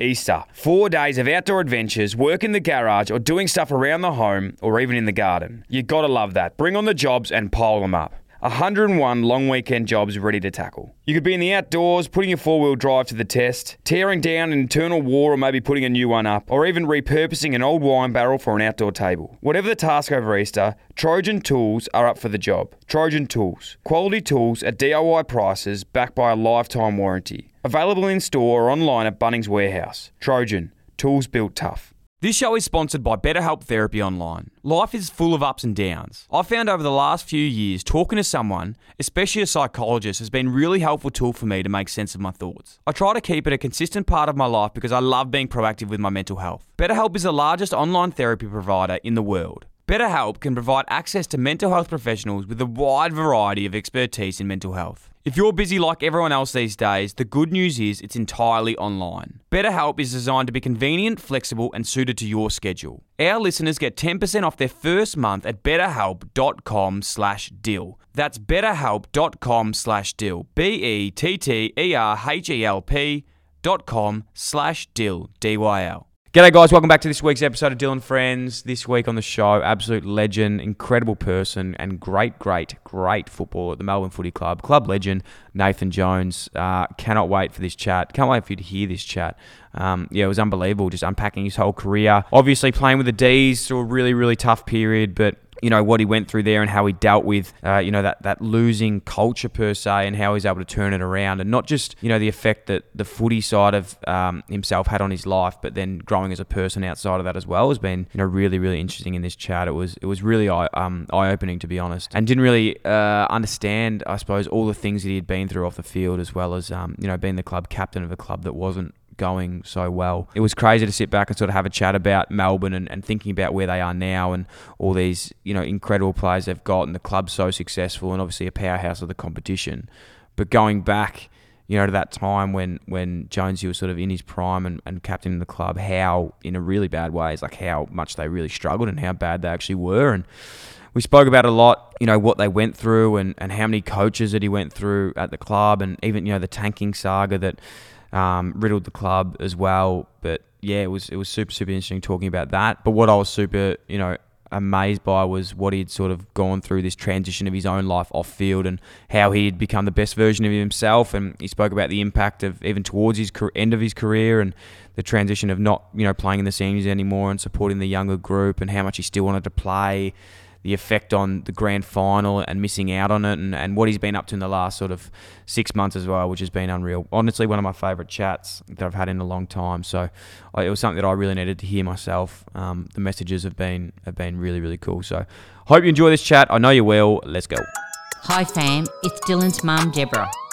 Easter. Four days of outdoor adventures, work in the garage, or doing stuff around the home, or even in the garden. You gotta love that. Bring on the jobs and pile them up. 101 long weekend jobs ready to tackle. You could be in the outdoors, putting your four wheel drive to the test, tearing down an internal wall or maybe putting a new one up, or even repurposing an old wine barrel for an outdoor table. Whatever the task over Easter, Trojan Tools are up for the job. Trojan Tools. Quality tools at DIY prices backed by a lifetime warranty. Available in store or online at Bunnings Warehouse. Trojan. Tools built tough. This show is sponsored by BetterHelp Therapy Online. Life is full of ups and downs. I've found over the last few years, talking to someone, especially a psychologist, has been a really helpful tool for me to make sense of my thoughts. I try to keep it a consistent part of my life because I love being proactive with my mental health. BetterHelp is the largest online therapy provider in the world. BetterHelp can provide access to mental health professionals with a wide variety of expertise in mental health. If you're busy like everyone else these days, the good news is it's entirely online. BetterHelp is designed to be convenient, flexible, and suited to your schedule. Our listeners get 10% off their first month at betterhelp.com slash deal. That's betterhelp.com slash deal. B-E-T-T-E-R-H-E-L-P dot com slash deal. D-Y-L. G'day, guys. Welcome back to this week's episode of Dyl & Friends. This week on the show, absolute legend, incredible person, and great, great, great footballer at the Melbourne Footy Club. Club legend, Nathan Jones. Uh, cannot wait for this chat. Can't wait for you to hear this chat. Um, yeah, it was unbelievable just unpacking his whole career. Obviously, playing with the D's through a really, really tough period, but you know what he went through there and how he dealt with uh, you know that that losing culture per se and how he's able to turn it around and not just you know the effect that the footy side of um, himself had on his life but then growing as a person outside of that as well has been you know really really interesting in this chat. It was it was really eye, um, opening to be honest and didn't really uh, understand I suppose all the things that he had been through off the field as well as um, you know being the club captain of a club that wasn't going so well. It was crazy to sit back and sort of have a chat about Melbourne and, and thinking about where they are now and all these, you know, incredible players they've got and the club's so successful and obviously a powerhouse of the competition. But going back, you know, to that time when, when Jonesy was sort of in his prime and, and captain of the club, how, in a really bad way, is like how much they really struggled and how bad they actually were. And we spoke about a lot, you know, what they went through and, and how many coaches that he went through at the club and even, you know, the tanking saga that um, riddled the club as well. But yeah, it was it was super super interesting talking about that. But what I was super you know amazed by was what he'd sort of gone through this transition of his own life off field and how he had become the best version of himself. And he spoke about the impact of even towards his end of his career and the transition of not you know playing in the seniors anymore and supporting the younger group and how much he still wanted to play the effect on the grand final and missing out on it and, and what he's been up to in the last sort of six months as well, which has been unreal. Honestly, one of my favourite chats that I've had in a long time. So it was something that I really needed to hear myself. Um, the messages have been have been really, really cool. So hope you enjoy this chat. I know you will. Let's go. Hi fam, it's Dylan's mum, Deborah.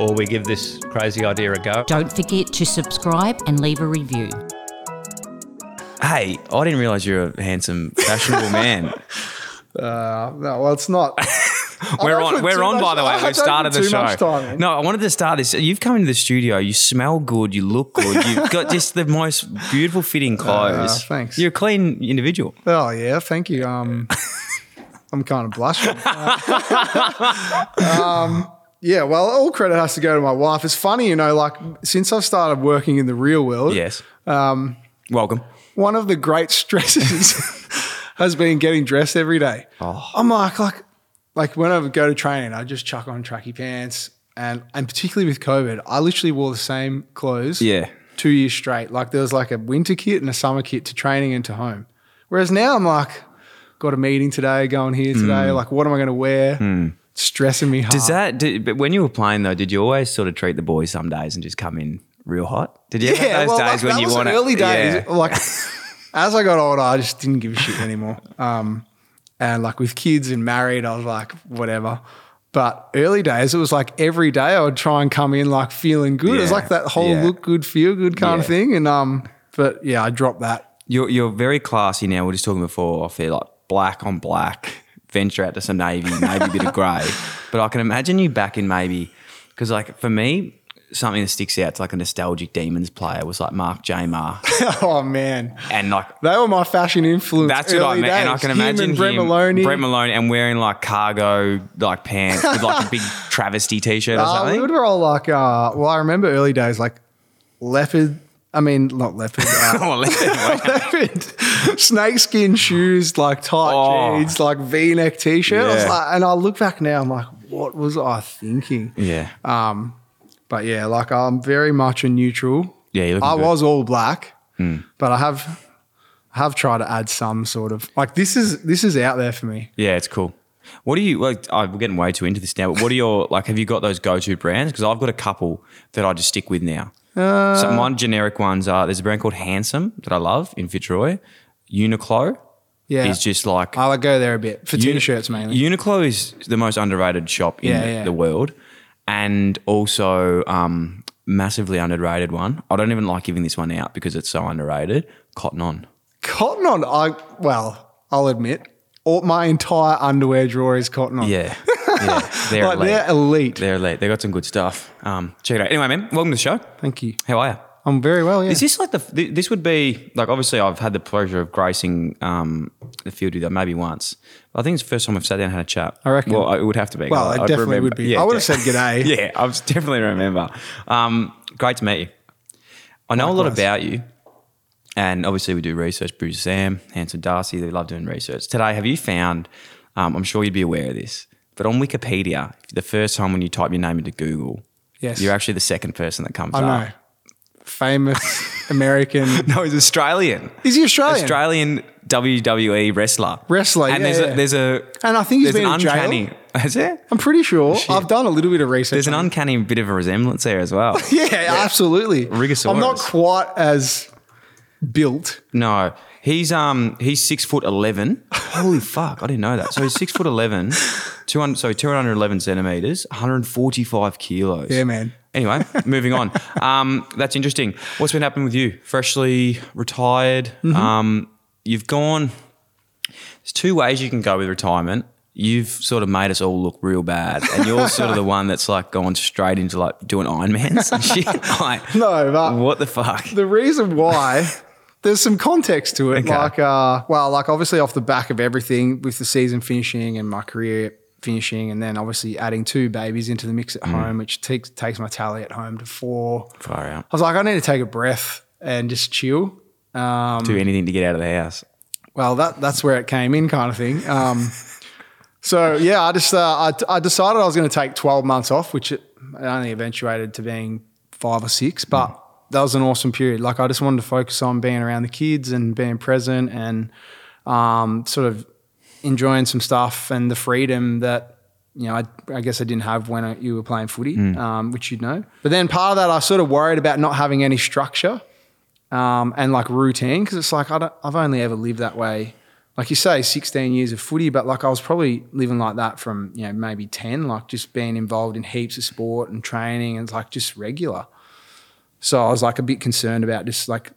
or we give this crazy idea a go. Don't forget to subscribe and leave a review. Hey, I didn't realise you're a handsome, fashionable man. Uh, no, well, it's not. we're on. We're on. much- by the way, we've started the show. much time in. no, I wanted to start this. You've come into the studio. You smell good. You look good. You've got just the most beautiful fitting clothes. Uh, thanks. You're a clean individual. Oh yeah, thank you. Um, I'm kind of blushing. Uh, um, yeah, well, all credit has to go to my wife. It's funny, you know, like since I've started working in the real world, Yes. Um, Welcome. one of the great stresses has been getting dressed every day. Oh. I'm like, like, like when I would go to training, I just chuck on tracky pants, and and particularly with COVID, I literally wore the same clothes. Yeah. two years straight. Like there was like a winter kit and a summer kit to training and to home. Whereas now I'm like, got a meeting today, going here today. Like, what am I going to wear? It's stressing me hard. Does that? Did, but when you were playing though, did you always sort of treat the boys some days and just come in real hot? Did you ever have those well, days like, when you want to? early days. Like as I got older, I just didn't give a shit anymore. Um, and like with kids and married, I was like, whatever. But early days, it was like every day I would try and come in like feeling good. It was like that whole yeah. look good, feel good kind of thing. And um, But yeah, I dropped that. You're you're very classy now. We are just talking before off here, like black on black. Venture out to some navy, maybe a bit of grey. But I can imagine you back in maybe because like for me, something that sticks out to like a nostalgic demons player was like Mark Jamar. oh man, and like they were my fashion influence. That's what I early meant, and I days. can Him imagine Brett him, Moloney. Brent Moloney, and wearing like cargo like pants with like a big travesty t-shirt or Uh, we something. would roll like uh well I remember early days like leopard I mean not leopard uh, Oh, leopard snakeskin shoes like tight Oh. jeans like v-neck t-shirt I Yeah. like, and I look back now I'm like what was I thinking yeah, um but yeah like I'm very much a neutral yeah. I good. Was all black but I have have tried to add some sort of like this is this is out there for me Yeah, it's cool. What do you like? we're getting way too into this now. But what are your like? Have you got those go-to brands? Because I've got a couple that I just stick with now. Uh, so my generic ones are. There's a brand called Handsome that I love in Fitzroy. Uniqlo yeah is just like I'll go there a bit for Uni- t-shirts mainly Uniqlo is the most underrated shop in Yeah, the, yeah. the world, and also um, massively underrated one. I don't even like giving this one out because it's so underrated. Cotton On. Cotton on, I well, I'll admit, all my entire underwear drawer is cotton on. Yeah, yeah, they're like elite. they're elite. They're elite. They got some good stuff. Um, check it out. Anyway, man, welcome to the show. Thank you. How are you? I'm very well. Yeah. Is this like the? th- This would be like obviously I've had the pleasure of gracing um, the field with you maybe once. I think it's the first time I've sat down and had a chat. I reckon. Well, it would have to be. Well, it I'd definitely would be. I would have said g'day. yeah, I was definitely remember. Um, great to meet you. I know a lot Likewise. about you, and obviously we do research. Bruce Sam, Hanson Darcy, they love doing research. Today, have you found? Um, I'm sure you'd be aware of this, but on Wikipedia, the first time when you type your name into Google, Yes. you're actually the second person that comes I up. know. Famous American. No, he's Australian. Is he Australian? Australian WWE wrestler. Wrestler, And yeah, there's yeah. a there's a And I think he's been an in jail. uncanny. Is there? I'm pretty sure. I've done a little bit of research. There's an it. uncanny bit of a resemblance there as well. Yeah, absolutely. Rigosaurus. I'm not quite as built. no, he's um he's six foot eleven. Holy fuck, I didn't know that. So he's six foot eleven, two hundred so two hundred eleven centimeters, 145 kilos. Yeah, man. Anyway, moving on. Um, that's interesting. What's been happening with you? Freshly retired. Mm-hmm. Um, you've gone. There's two ways you can go with retirement. You've sort of made us all look real bad, and you're sort of the one that's like going straight into like doing Ironmans and shit. Like, No, but what the fuck? the reason why there's some context to it Okay. like uh well like obviously off the back of everything with the season finishing and my career finishing and then obviously adding two babies into the mix at Mm. home which takes takes my tally at home to four Far out. i was like i need to take a breath and just chill um Do anything to get out of the house. well that that's where it came in kind of thing um so yeah i just uh, I, I decided i was going to take 12 months off which it only eventuated to being five or six but that was an awesome period like i just wanted to focus on being around the kids and being present and um, sort of enjoying some stuff and the freedom that you know I, I guess i didn't have when I, you were playing footy um, which you'd know but then part of that i sort of worried about not having any structure um, and like routine because it's like I don't, I've only ever lived that way. Like you say, 16 years of footy, but like I was probably living like that from you know maybe 10, like just being involved in heaps of sport and training and it's like just regular. So I was like a bit concerned about just like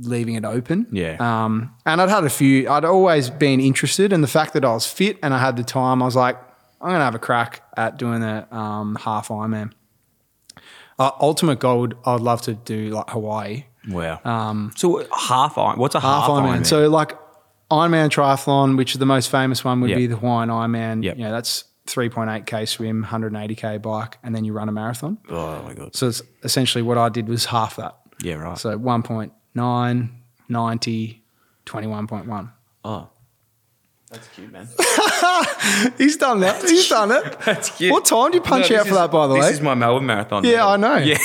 leaving it open. Yeah. Um, and I'd had a few. I'd always been interested, and the fact that I was fit and I had the time, I was like, I'm gonna have a crack at doing the um, half Ironman. Uh, ultimate goal, would, I'd love to do like Hawaii Wow. Um, so half Iron. What's a half, half Ironman. Ironman? So like Ironman triathlon, which is the most famous one, would Yep. be the Hawaiian Ironman. Yeah. You know, that's 3.8k swim, 180k bike, and then you run a marathon. oh my god. So it's essentially what I did was half that. Yeah. Right. So 1.9, 90, 21.1. oh. That's cute, man. He's done that. He's done it. That's cute. What time do you punch No, out this for is- that, by the this way? This is my Melbourne marathon. Yeah, medal. I know. Yeah.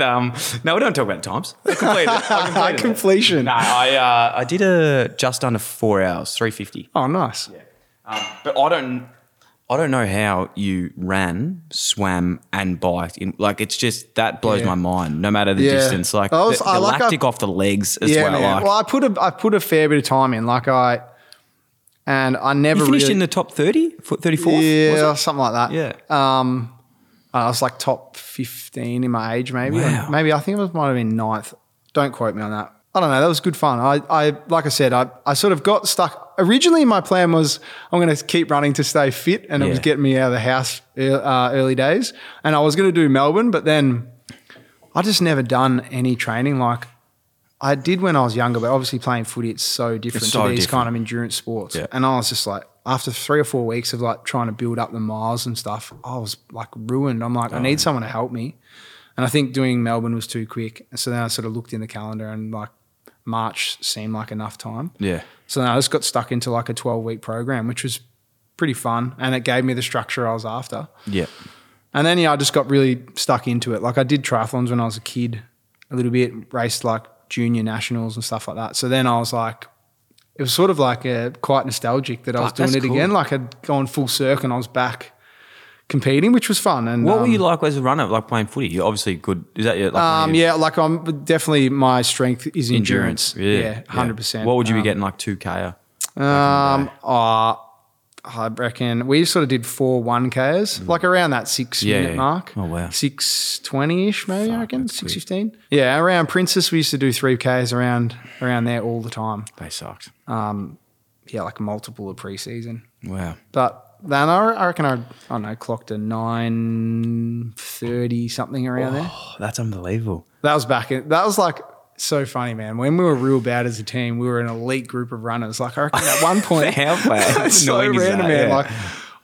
um, no, we don't talk about times. I completed. I completed it. Completion. No, I uh, I did a just under four hours, three fifty. Oh, nice. Um, but I don't I don't know how you ran, swam, and biked. In, like it's just that blows Yeah. my mind. No matter the Yeah. distance, like I was- the, I the like lactic I- off the legs as yeah, well. Like well, I put a I put a fair bit of time in. Like I, and I never you finished really, in the top 30, 34, Yeah, something like that. Yeah. Um, I was like top fifteen in my age, maybe. Wow. Maybe I think it was might have been ninth. Don't quote me on that. I don't know. That was good fun. I, I like I said, I, I sort of got stuck. Originally, my plan was I'm going to keep running to stay fit, and it was getting me out of the house uh, early days. And I was going to do Melbourne, but then I just never done any training like I did when I was younger. But obviously, playing footy, it's so different so to these different. kind of endurance sports. Yeah. And I was just like, after three or four weeks of like trying to build up the miles and stuff, I was like ruined. I'm like, I need someone to help me. And I think doing Melbourne was too quick. So then I sort of looked in the calendar and like March seemed like enough time. Yeah. So then I just got stuck into like a 12 week program, which was pretty fun. And it gave me the structure I was after. Yeah. And then, yeah, I just got really stuck into it. Like I did triathlons when I was a kid a little bit, raced like junior nationals and stuff like that. So then I was like, it was sort of like a, quite nostalgic that I was Fuck, doing it cool. again. Like I'd gone full circle and I was back competing, which was fun. And What were um, you like as a runner, like playing footy? You're obviously good. Is that your like Um, your- yeah, like I'm definitely my strength is endurance. Yeah, hundred percent. What would you be Um, getting like two k? Um, uh, I reckon we sort of did four one Ks, like around that six Mm. Yeah, minute yeah. mark. Oh, wow. six twenty ish maybe. I reckon six fifteen. Yeah, around Princess we used to do three Ks around around there all the time. They sucked. Yeah, like multiple of preseason. Wow. But then I, reckon I, I don't know clocked a nine thirty something around there. Oh, that's unbelievable. That was back in, that was like so funny, man. When we were real bad as a team, we were an elite group of runners. Like I reckon at one point, How bad? so random, that? man. Yeah. Like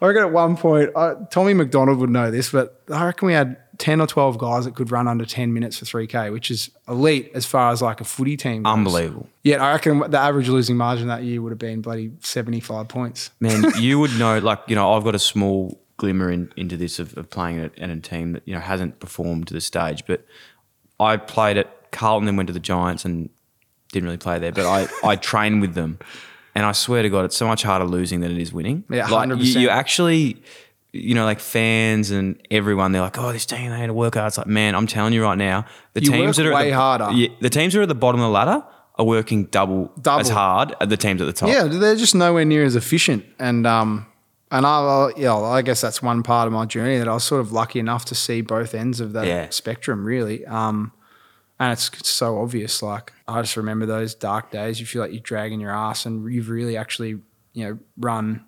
I reckon at one point, uh, Tommy McDonald would know this, but I reckon we had ten or twelve guys that could run under ten minutes for three k, which is elite as far as like a footy team. Goes. Unbelievable. Yeah, I reckon the average losing margin that year would have been bloody seventy five points. Man, you would know, like, you know, I've got a small glimmer in, into this of, of playing at, at a team that, you know, hasn't performed to the stage. But I played at Carlton, then went to the Giants and didn't really play there. But I, I trained with them. And I swear to God, it's so much harder losing than it is winning. Yeah, like, you, 100%. you actually, you know, like fans and everyone, they're like, oh, this team, they had to work hard. It's like, man, I'm telling you right now, the You teams that are at way the, harder. Yeah, the teams that are at the bottom of the ladder are working double, Double. as hard as the teams at the top. Yeah, they're just nowhere near as efficient. And um, and I, I- yeah, I guess that's one part of my journey that I was sort of lucky enough to see both ends of that Yeah. spectrum, really. Um, and it's, it's so obvious. Like I just remember those dark days. You feel like you're dragging your ass, and you've really actually, you know, run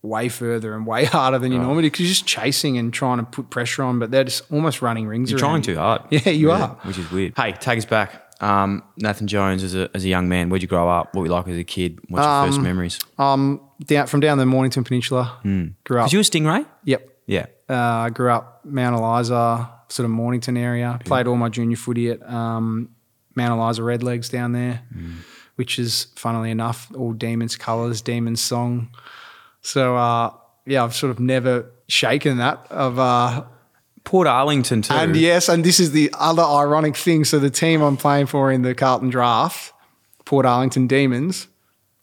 way further and way harder than you normally do because you're just chasing and trying to put pressure on, but they're just almost running rings. You're around trying you. too hard. Yeah, you are. Which is weird. Hey, take us back. Um, Nathan Jones, as a, as a young man, where'd you grow up? What were you like as a kid? What's your first memories? Um, down from down the Mornington Peninsula. Grew up. Was you a Stingray? yep. Yeah. Uh, I grew up Mount Eliza, sort of Mornington area. Played all my junior footy at um, Mount Eliza Redlegs down there, which is funnily enough all Demons colours, Demons song. So uh, yeah, I've sort of never shaken that. Of uh, Portarlington too. and yes, and this is the other ironic thing. So the team I'm playing for in the Carlton draft, Portarlington Demons,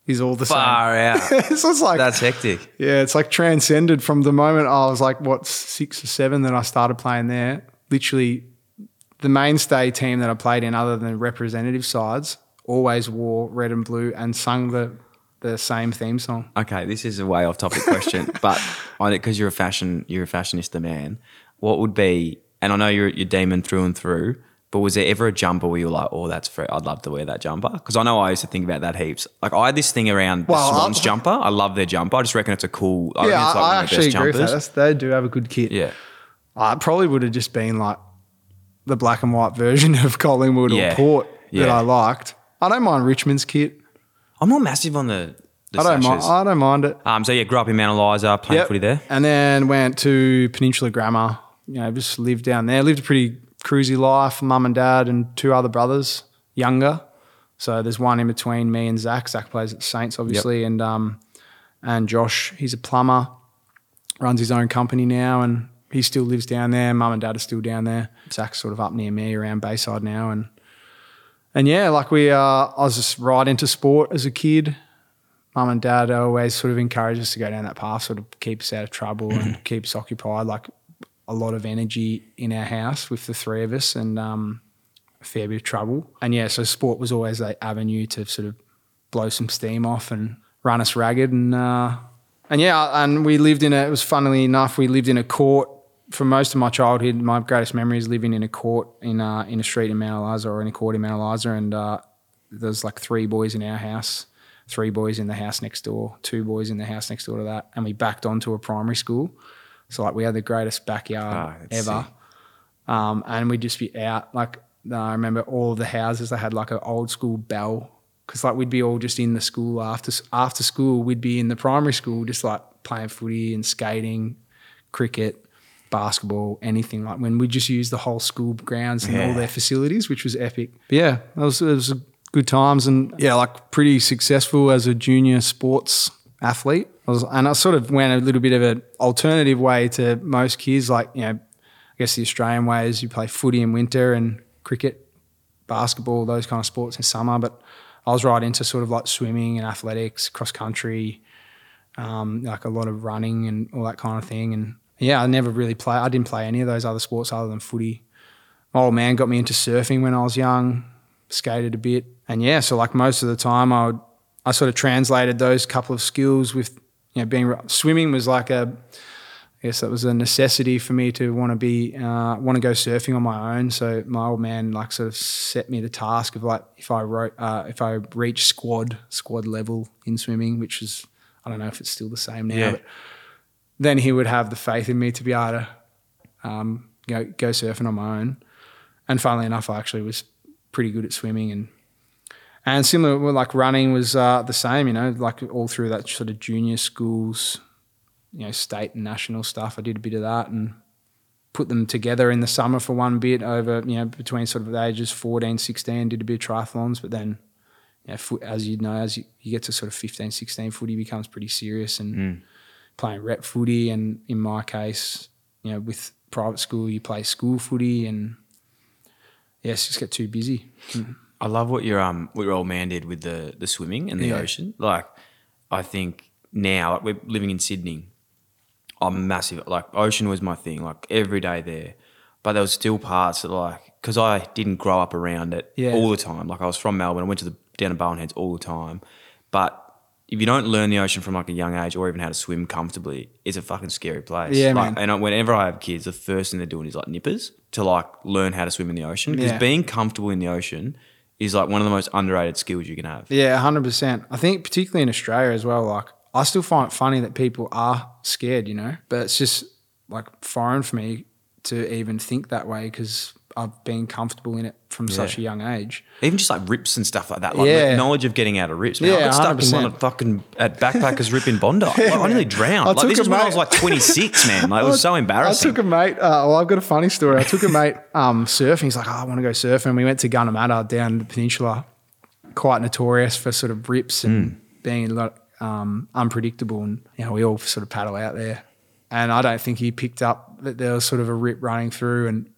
is all the Far out. same. so it's like That's hectic. yeah, it's like transcended from the moment I was like, what, six or seven that I started playing there. Literally, the mainstay team that I played in, other than representative sides, always wore red and blue and sung the the same theme song. Okay, this is a way off topic question, but on it because you're a fashion, you're a fashionista man. What would be? And I know you're you're demon through and through. But was there ever a jumper where you were like, "Oh, that's free. I'd love to wear that jumper"? Because I know I used to think about that heaps. Like I had this thing around Well, the Swans I- jumper. I love their jumper. I just reckon it's a cool. I yeah, it's like I, one I of the actually best agree with that. That's, they do have a good kit. Yeah, I probably would have just been like the black and white version of Collingwood Yeah. or Port that I liked. I don't mind Richmond's kit. I'm not massive on the. the I don't mind. I don't mind it. Um, so yeah, grew up in Mount Eliza, playing Yep. footy there. And then went to Peninsula Grammar. You know, just lived down there. Lived a pretty cruisy life. Mum and dad and two other brothers, younger. So there's one in between me and Zach. Zach plays at Saints, obviously, and um, and Josh, he's a plumber, runs his own company now, and he still lives down there. Mum and dad are still down there. Zach's sort of up near me around Bayside now, and and yeah, like we, uh, I was just right into sport as a kid mum and dad always sort of encouraged us to go down that path, sort of keep us out of trouble and keep us occupied. Like a lot of energy in our house with the three of us and um, a fair bit of trouble. And yeah, so sport was always that avenue to sort of blow some steam off and run us ragged. And uh, and yeah, and we lived in a. It was funnily enough, we lived in a court for most of my childhood. My greatest memory is living in a court in uh, in a street in Mount Eliza or in a court in Mount Eliza and. Uh, there's like three boys in our house, three boys in the house next door, two boys in the house next door to that, and we backed onto a primary school. So like we had the greatest backyard that's ever, um, and we'd just be out. Like I remember all of the houses they had like an old school bell because like we'd be all just in the school after after school. We'd be in the primary school just like playing footy and skating, cricket, basketball, anything like when we just used the whole school grounds and all their facilities, which was epic. But yeah, it was it was good times and yeah, like pretty successful as a junior sports athlete. I was, and I sort of went a little bit of an alternative way to most kids, like you know, I guess the Australian way is you play footy in winter and cricket, basketball, those kind of sports in summer. But I was right into sort of like swimming and athletics, cross country, um, like a lot of running and all that kind of thing. And yeah, I never really play. I didn't play any of those other sports other than footy. My old man got me into surfing when I was young, skated a bit, and yeah, so like most of the time, I would I sort of translated those couple of skills with you know being swimming was like a I guess that was a necessity for me to want to be uh, want to go surfing on my own. So my old man like sort of set me the task of like if I wrote uh, if I reach squad squad level in swimming, which is I don't know if it's still the same now, Yeah. but then he would have the faith in me to be able to um, go go surfing on my own. And funnily enough, I actually was pretty good at swimming and and similar like running was uh, the same. You know, like all through that sort of junior schools, you know, state and national stuff. I did a bit of that and put them together in the summer for one bit over, you know, between sort of the ages 14, 16, did a bit of triathlons, but then, you know, as you know, as you, you get to sort of 15, 16, footy becomes pretty serious and playing rep footy. And in my case, you know, with private school, you play school footy and, yes, just get too busy. I love what your um what your old man did with the the swimming and the Yeah. ocean. Like, I think now like we're living in Sydney. I'm massive. Like ocean was my thing. Like every day there, but there was still parts that like because I didn't grow up around it Yeah. all the time. Like I was from Melbourne. I went to the down to Heads all the time, but. If you don't learn the ocean from like a young age, or even how to swim comfortably, it's a fucking scary place. Yeah, like, man. And I- whenever I have kids, the first thing they're doing is like nippers to like learn how to swim in the ocean. Because Yeah. being comfortable in the ocean is like one of the most underrated skills you can have. Yeah, hundred percent. I think particularly in Australia as well. Like I still find it funny that people are scared, you know, but it's just like foreign for me to even think that way because I've been comfortable in it from such a young age. Even just like rips and stuff like that. Like Yeah. the knowledge of getting out of rips. Man, Yeah, I got stuck in 100%. one at fucking at backpackers rip in Bondi. Like, I nearly drowned. I like took this a is when I was like 26, man. Like it was so embarrassing. I took a mate. Uh, well, I've got a funny story. I took a mate um, surfing. He's like, oh, I want to go surfing. We went to Gunnamatta down the peninsula, quite notorious for sort of rips and Hmm. being a lot um, unpredictable. And you know, we all sort of paddle out there. And I don't think he picked up that there was sort of a rip running through, and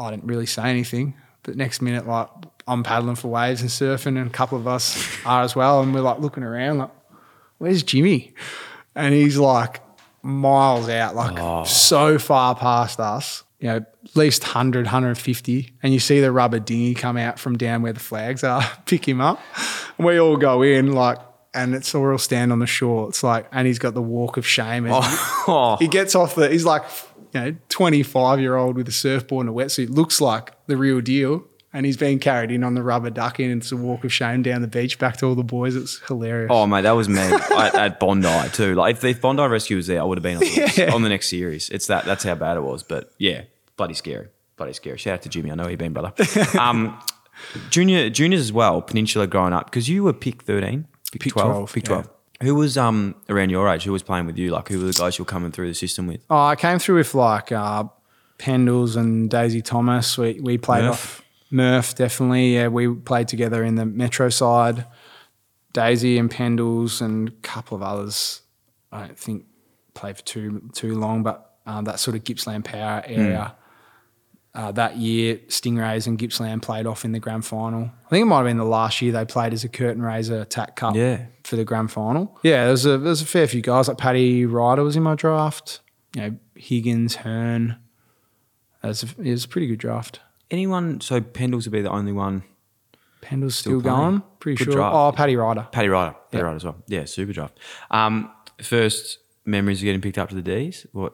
I didn't really say anything. But next minute, like I'm paddling for waves and surfing, and a couple of us are as well, and we're like looking around, like, "Where's Jimmy?" And he's like miles out, like oh. so far past us, you know, at least 100, 150. And you see the rubber dinghy come out from down where the flags are, pick him up. And we all go in, like, and it's all stand on the shore. It's like, and he's got the walk of shame. as Oh. he gets off the, he's like, you know, 25 year old with a surfboard and a wetsuit, looks like the real deal. And he's being carried in on the rubber ducking and it's a walk of shame down the beach back to all the boys. It's hilarious. Oh mate, that was me at, at Bondi too. Like if, if Bondi Rescue was there, I would have been on the, on the next series. It's that. That's how bad it was. But yeah, bloody scary, bloody scary. Shout out to Jimmy. I know you've been, brother. Um, junior, juniors as well. Peninsula growing up because you were pick thirteen, pick, Pick 12, 12, pick yeah. Who was um around your age? Who was playing with you? Like who were the guys you were coming through the system with? Oh, I came through with like uh, Pendles and Daisy Thomas. We we played Murph. off Murph definitely. Yeah, we played together in the Metro side. Daisy and Pendles and a couple of others. I don't think played for too too long, but um, that sort of Gippsland Power area. Uh, that year, Stingrays and Gippsland played off in the grand final. I think it might have been the last year they played as a curtain raiser TAC Cup Yeah. for the grand final. Yeah, there's a there's a fair few guys like Paddy Ryder was in my draft. You know, Higgins, Hurn. That's a, it was a pretty good draft. Anyone? So Pendles would be the only one. Pendle's Still still, going. Pretty Good sure. draft. Oh, Paddy Ryder. Paddy Ryder, Paddy Yeah. Ryder as well. Yeah, super draft. Um, first memories of getting picked up to the D's. What?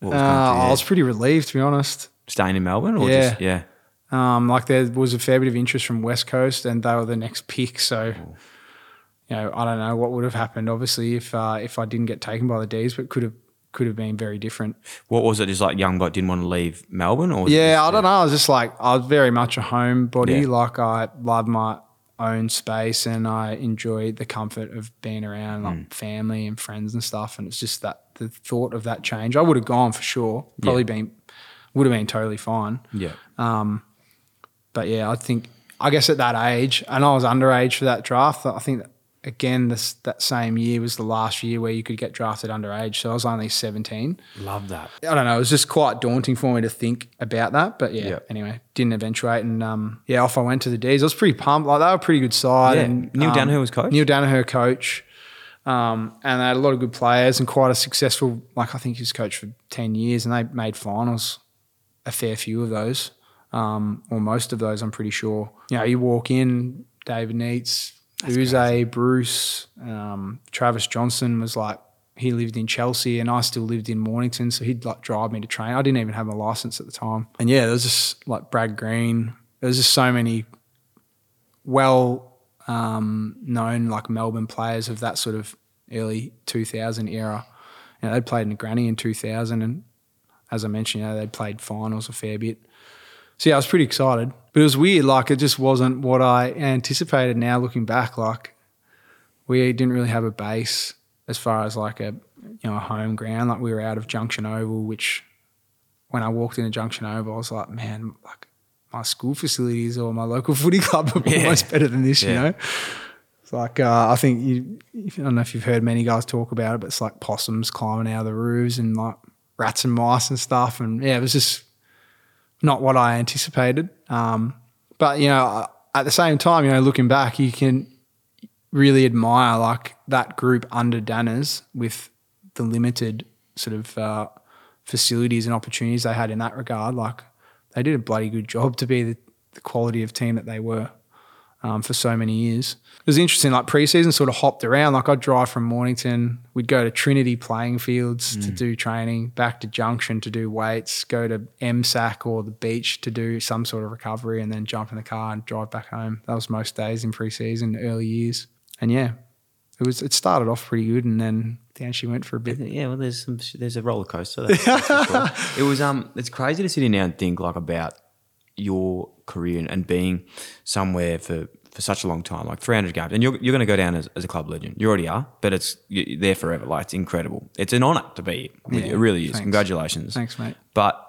what Uh, was your I was pretty relieved to be honest. Staying in Melbourne, or Yeah. just yeah. Um, like there was a fair bit of interest from West Coast, and they were the next pick. So, you know, I don't know what would have happened. Obviously, if uh, if I didn't get taken by the D's, but could have could have been very different. What was it? Just like young bloke didn't want to leave Melbourne, or Yeah, just- I don't know. I was just like I was very much a homebody. Yeah. Like I love my own space, and I enjoy the comfort of being around like Mm. family and friends and stuff. And it's just that the thought of that change, I would have gone for sure. Probably been would have been totally fine. Yeah. Um, but yeah, I think I guess at that age, and I was underage for that draft. I think again this that same year was the last year where you could get drafted underage. So I was only seventeen. Love that. I don't know. It was just quite daunting for me to think about that. But yeah, Yeah. anyway, didn't eventuate. And um, yeah, off I went to the D's. I was pretty pumped. Like they were a pretty good side. Yeah. And Neale um, Daniher was coach? Neale Daniher coach. Um, and they had a lot of good players and quite a successful. Like I think he was coach for ten years, and they made finals. A fair few of those, um, or most of those, I'm pretty sure. You know, you walk in, David Neitz, Yze, Bruce, um, Travis Johnson was like he lived in Chelsea and I still lived in Mornington, so he'd like drive me to train. I didn't even have my license at the time, and yeah, there was just like Brad Green. There was just so many well um, known like Melbourne players of that sort of early 2000 era. You know, they played in the Granny in 2000, and as I mentioned, you know, they played finals a fair bit. So yeah, I was pretty excited, but it was weird. Like it just wasn't what I anticipated. Now looking back, like we didn't really have a base as far as like a you know a home ground. Like we were out of Junction Oval, which when I walked into Junction Oval, I was like, man, like my school facilities or my local footy club are almost better than this. You know, it's like uh, I think you. I don't know if you've heard many guys talk about it, but it's like possums climbing out of the roofs and like rats and mice and stuff. And yeah, it was just not what I anticipated. Um, but you know, at the same time, you know, looking back, you can really admire like that group under Danners with the limited sort of uh, facilities and opportunities they had in that regard. Like they did a bloody good job to be the, the quality of team that they were um, for so many years. It was interesting, like preseason sort of hopped around. Like I'd drive from Mornington, we'd go to Trinity playing fields to do training, back to Junction to do weights, go to MSAC or the beach to do some sort of recovery, and then jump in the car and drive back home. That was most days in preseason, early years. And yeah, it was. It started off pretty good, and then down she went for a bit. Yeah, well, there's some, there's a roller coaster. That's, that's sure. It was um, it's crazy to sit in now and think like about your career and, and being somewhere for, for such a long time, like 300 games, and you're, you're going to go down as, as a club legend. You already are, but it's you're there forever. Like it's incredible. It's an honour to be. with you. Yeah, it really is. thanks. Congratulations. Thanks, mate. But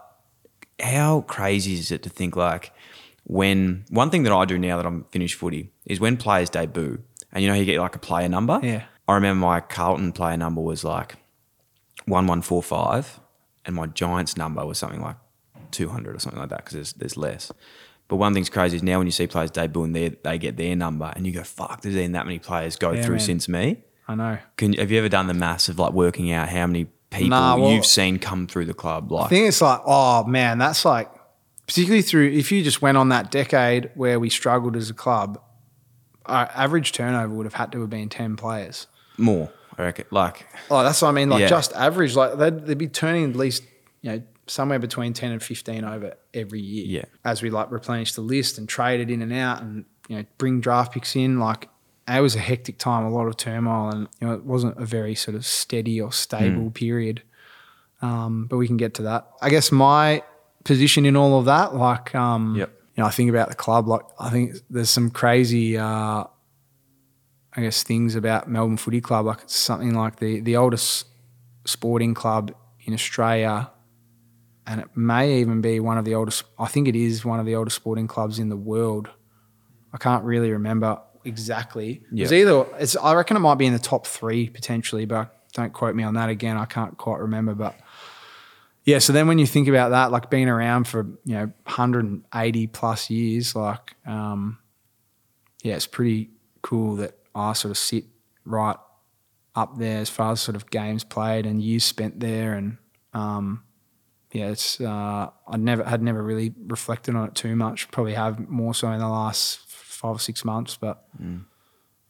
how crazy is it to think like when one thing that I do now that I'm finished footy is when players debut and you know you get like a player number. Yeah. I remember my Carlton player number was like one one four five, and my Giants number was something like two hundred or something like that because there's there's less. But one thing's crazy is now when you see players debut and they they get their number and you go fuck, there's been that many players go Yeah, through man. since me. I know. Can have you ever done the maths of like working out how many people Nah, well- you've seen come through the club? Like I think it's like, oh man, that's like, particularly through, if you just went on that decade where we struggled as a club, our average turnover would have had to have been 10 players. more. I reckon. Like Oh, that's what I mean. Like Yeah. just average, like they'd, they'd be turning at least, you know, somewhere between 10 and 15 over every year. Yeah. As we like replenish the list and trade it in and out and, you know, bring draft picks in. Like it was a hectic time, a lot of turmoil and, you know, it wasn't a very sort of steady or stable period. Um, but we can get to that. I guess my position in all of that, like, um, Yep. you know, I think about the club, like I think there's some crazy, uh, I guess things about Melbourne Footy Club, like it's something like the the oldest sporting club in Australia, and it may even be one of the oldest. I think it is one of the oldest sporting clubs in the world. I can't really remember exactly. It's Yeah. either it's. I reckon it might be in the top three potentially, but don't quote me on that again. I can't quite remember, but. Yeah, so then when you think about that, like being around for you know 180 plus years, like um, yeah, it's pretty cool that I sort of sit right up there as far as sort of games played and years spent there, and um, yeah, it's uh, I never had never really reflected on it too much. Probably have more so in the last five or six months, but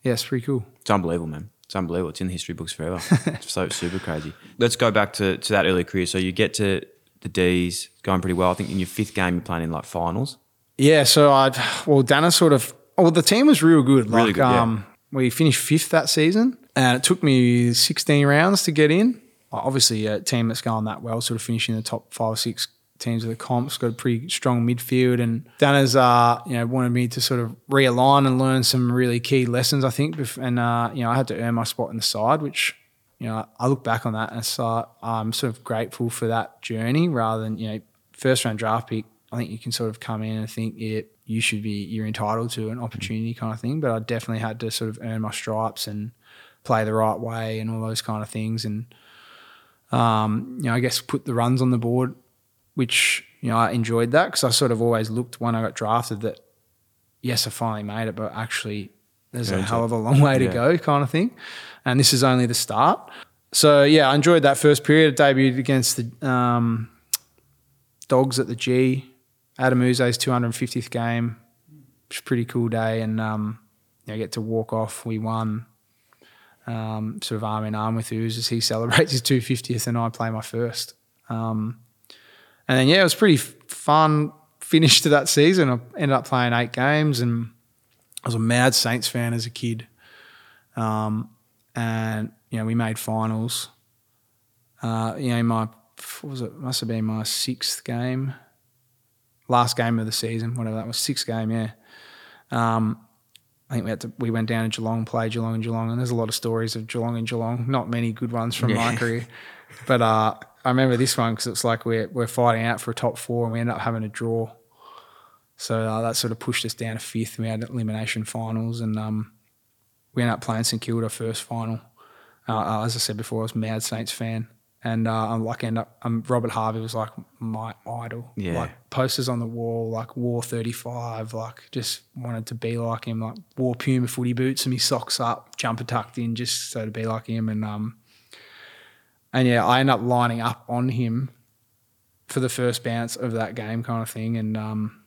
yeah, it's pretty cool. It's unbelievable, man. It's unbelievable. It's in the history books forever. it's so super crazy. Let's go back to, to that early career. So you get to the D's, going pretty well. I think in your fifth game, you're playing in like finals. Yeah, so I well, Dana sort of well, the team was real good. Really like, good, yeah. um, we finished fifth that season, and it took me 16 rounds to get in. Obviously, a team that's going that well, sort of finishing the top five or six teams of the comps, got a pretty strong midfield, and Dana's uh, you know wanted me to sort of realign and learn some really key lessons. I think, and uh, you know I had to earn my spot in the side, which you know I look back on that and so I'm sort of grateful for that journey rather than you know first round draft pick. I think you can sort of come in and think, yeah, you should be, you're entitled to an opportunity kind of thing. But I definitely had to sort of earn my stripes and play the right way and all those kind of things. And, um, you know, I guess put the runs on the board, which, you know, I enjoyed that because I sort of always looked when I got drafted that, yes, I finally made it, but actually there's a hell of a long way to Yeah. go kind of thing. And this is only the start. So, yeah, I enjoyed that first period. I debuted against the um, Dogs at the G. Adam Yze's 250th game. It was a pretty cool day. And, um, you know, get to walk off. We won um, sort of arm in arm with Uz as he celebrates his 250th and I play my first. Um, and then, yeah, it was pretty fun finish to that season. I ended up playing eight games and I was a mad Saints fan as a kid. Um, and, you know, we made finals. Uh, you know, my, was it? Must have been my sixth game, last game of the season, whatever that was, sixth game, yeah. Um, I think we had to, we went down to Geelong, played Geelong and Geelong, and there's a lot of stories of Geelong and Geelong. Not many good ones from my career, but uh, I remember this one because it's like we're we're fighting out for a top four, and we end up having a draw. So uh, that sort of pushed us down to fifth. and We had elimination finals, and um, we ended up playing St Kilda first final. Uh, uh, as I said before, I was a mad Saints fan, and uh, I'm like end up. Um, Robert Harvey was like my idol. Yeah. Like posters on the wall, like wore 35, like just wanted to be like him, like wore Puma footy boots and me socks up, jumper tucked in, just so to be like him. And um, and yeah, I end up lining up on him for the first bounce of that game, kind of thing. And um,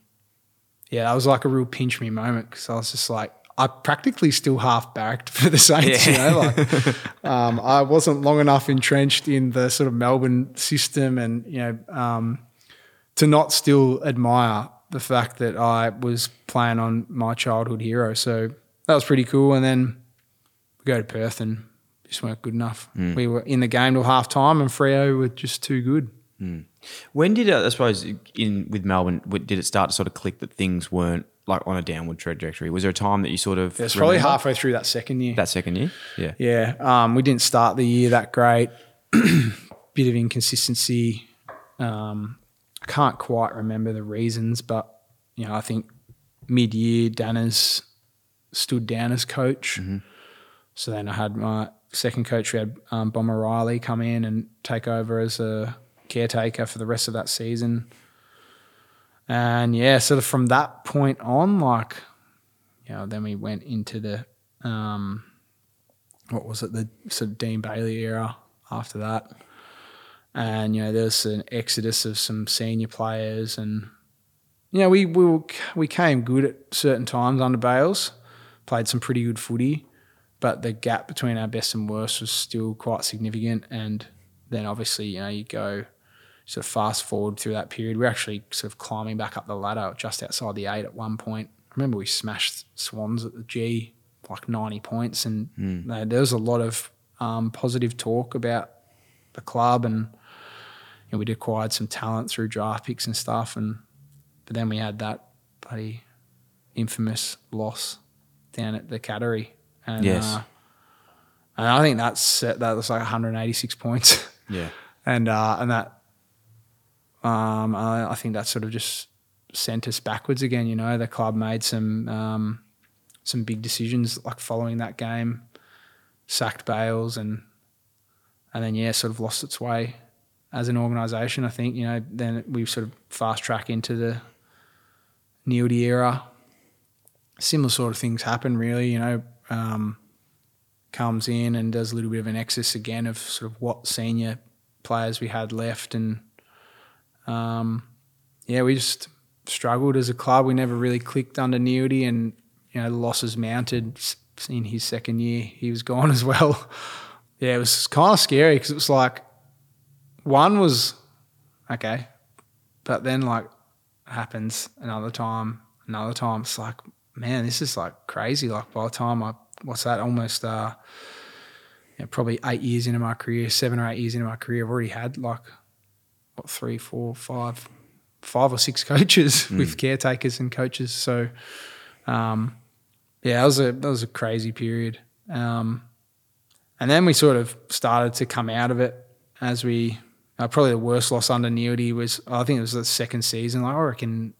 yeah, that was like a real pinch me moment because I was just like, I practically still half barracked for the Saints, you know, like um, I wasn't long enough entrenched in the sort of Melbourne system, and you know, um, to not still admire the fact that I was playing on my childhood hero. So that was pretty cool. And then we go to Perth and just weren't good enough. We were in the game till half time, and Freo were just too good. When did uh, I suppose in with Melbourne did it start to sort of click that things weren't like on a downward trajectory? Was there a time that you sort of It's probably halfway through that second year. that second year? Yeah. Yeah, um, we didn't start the year that great. Bit of inconsistency. Um, I can't quite remember the reasons, but you know, I think mid-year Dana's stood down as coach. So then I had my second coach. We had um, Bomber Riley come in and take over as a caretaker for the rest of that season. And yeah, sort of from that point on, like, you know, then we went into the um, what was it, the sort of Dean Bailey era after that. And, you know, there's an exodus of some senior players and, you know, we, we, were, we came good at certain times under Bales, played some pretty good footy, but the gap between our best and worst was still quite significant. And then obviously, you know, you go sort of fast forward through that period. We're actually sort of climbing back up the ladder just outside the eight at one point. I remember we smashed Swans at the G like 90 points, and uh, there was a lot of um, positive talk about the club, and you know, we'd acquired some talent through draft picks and stuff, and but then we had that bloody infamous loss down at the Cattery, and Yes. uh, and I think that's that was like 186 points. Yeah. and uh, and that um, I, I think that sort of just sent us backwards again. You know, the club made some um, some big decisions like following that game, sacked Bales, and and then yeah, sort of lost its way as an organisation. I think you know then we sort of fast track into the Neeldy era. Similar sort of things happen, really. You know. Um, comes in and does a little bit of an exodus again of sort of what senior players we had left, and um, yeah, we just struggled as a club. We never really clicked under Neeldy, and you know the losses mounted in his second year. He was gone as well. Yeah, it was kind of scary because it was like one was okay, but then like happens another time another time it's like, man, this is like crazy. Like by the time I what's that almost uh probably eight years into my career, seven or eight years into my career, I've already had like what three, four, five, five or six coaches with caretakers and coaches. So um yeah, that was a that was a crazy period. Um and then we sort of started to come out of it as we uh, probably the worst loss under Neeldy was I think it was the second season. Like I reckon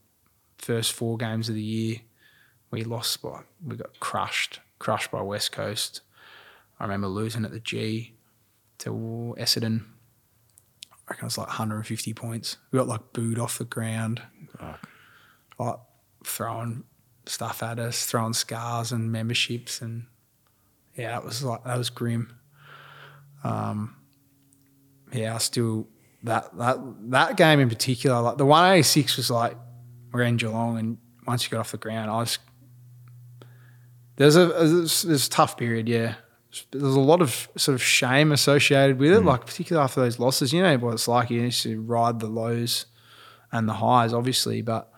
first four games of the year we lost by we got crushed, crushed by West Coast. I remember losing at the G to Essendon. I reckon it was like 150 points. We got like booed off the ground, like throwing stuff at us, throwing scars and memberships, and yeah, it was like that was grim. Um, yeah, I still that that that game in particular, like the 186 was like we're in Geelong, and once you got off the ground, I was there's a there's, there's a tough period, yeah. There's a lot of sort of shame associated with it, like particularly after those losses. You know what it's like. You need to ride the lows and the highs, obviously, but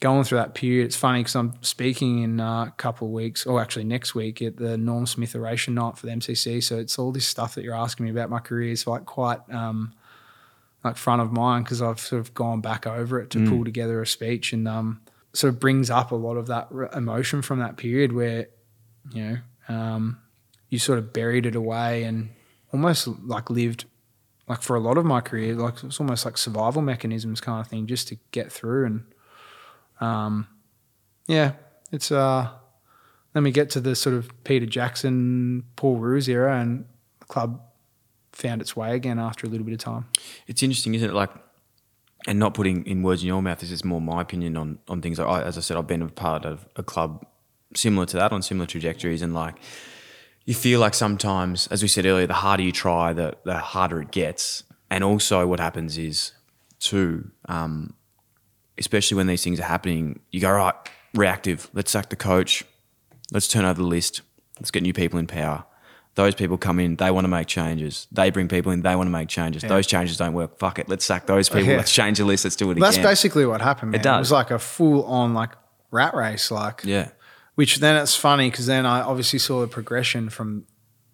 going through that period, it's funny because I'm speaking in a couple of weeks, or actually next week, at the Norm Smith Oration Night for the MCC. So it's all this stuff that you're asking me about my career is like quite um, like front of mind because I've sort of gone back over it to pull together a speech and um, sort of brings up a lot of that emotion from that period where you know um, you sort of buried it away and almost like lived like for a lot of my career like it's almost like survival mechanisms kind of thing just to get through and um, yeah, it's uh. Then we get to the sort of Peter Jackson, Paul Roos era, and the club found its way again after a little bit of time. It's interesting, isn't it? Like, and not putting in words in your mouth. This is more my opinion on on things. Like, I, as I said, I've been a part of a club similar to that on similar trajectories, and like, you feel like sometimes, as we said earlier, the harder you try, the the harder it gets. And also, what happens is, too, um, especially when these things are happening, you go right reactive. Let's sack the coach. Let's turn over the list. Let's get new people in power. Those people come in, they want to make changes. They bring people in, they want to make changes. Those changes don't work. Fuck it. Let's sack those people. Yeah. Let's change the list. Let's do it That's again. That's basically what happened. Man. It does. It was like a full on like rat race, like yeah. Which then it's funny because then I obviously saw the progression from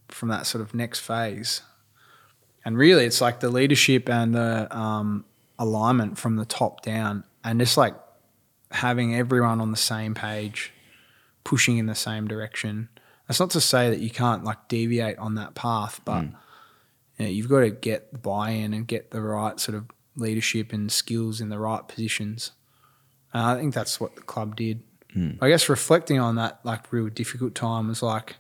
from that sort of next phase, and really it's like the leadership and the um, alignment from the top down, and just like having everyone on the same page, pushing in the same direction. That's not to say that you can't like deviate on that path, but you know, you've got to get the buy-in and get the right sort of leadership and skills in the right positions. And I think that's what the club did. I guess reflecting on that like real difficult time was like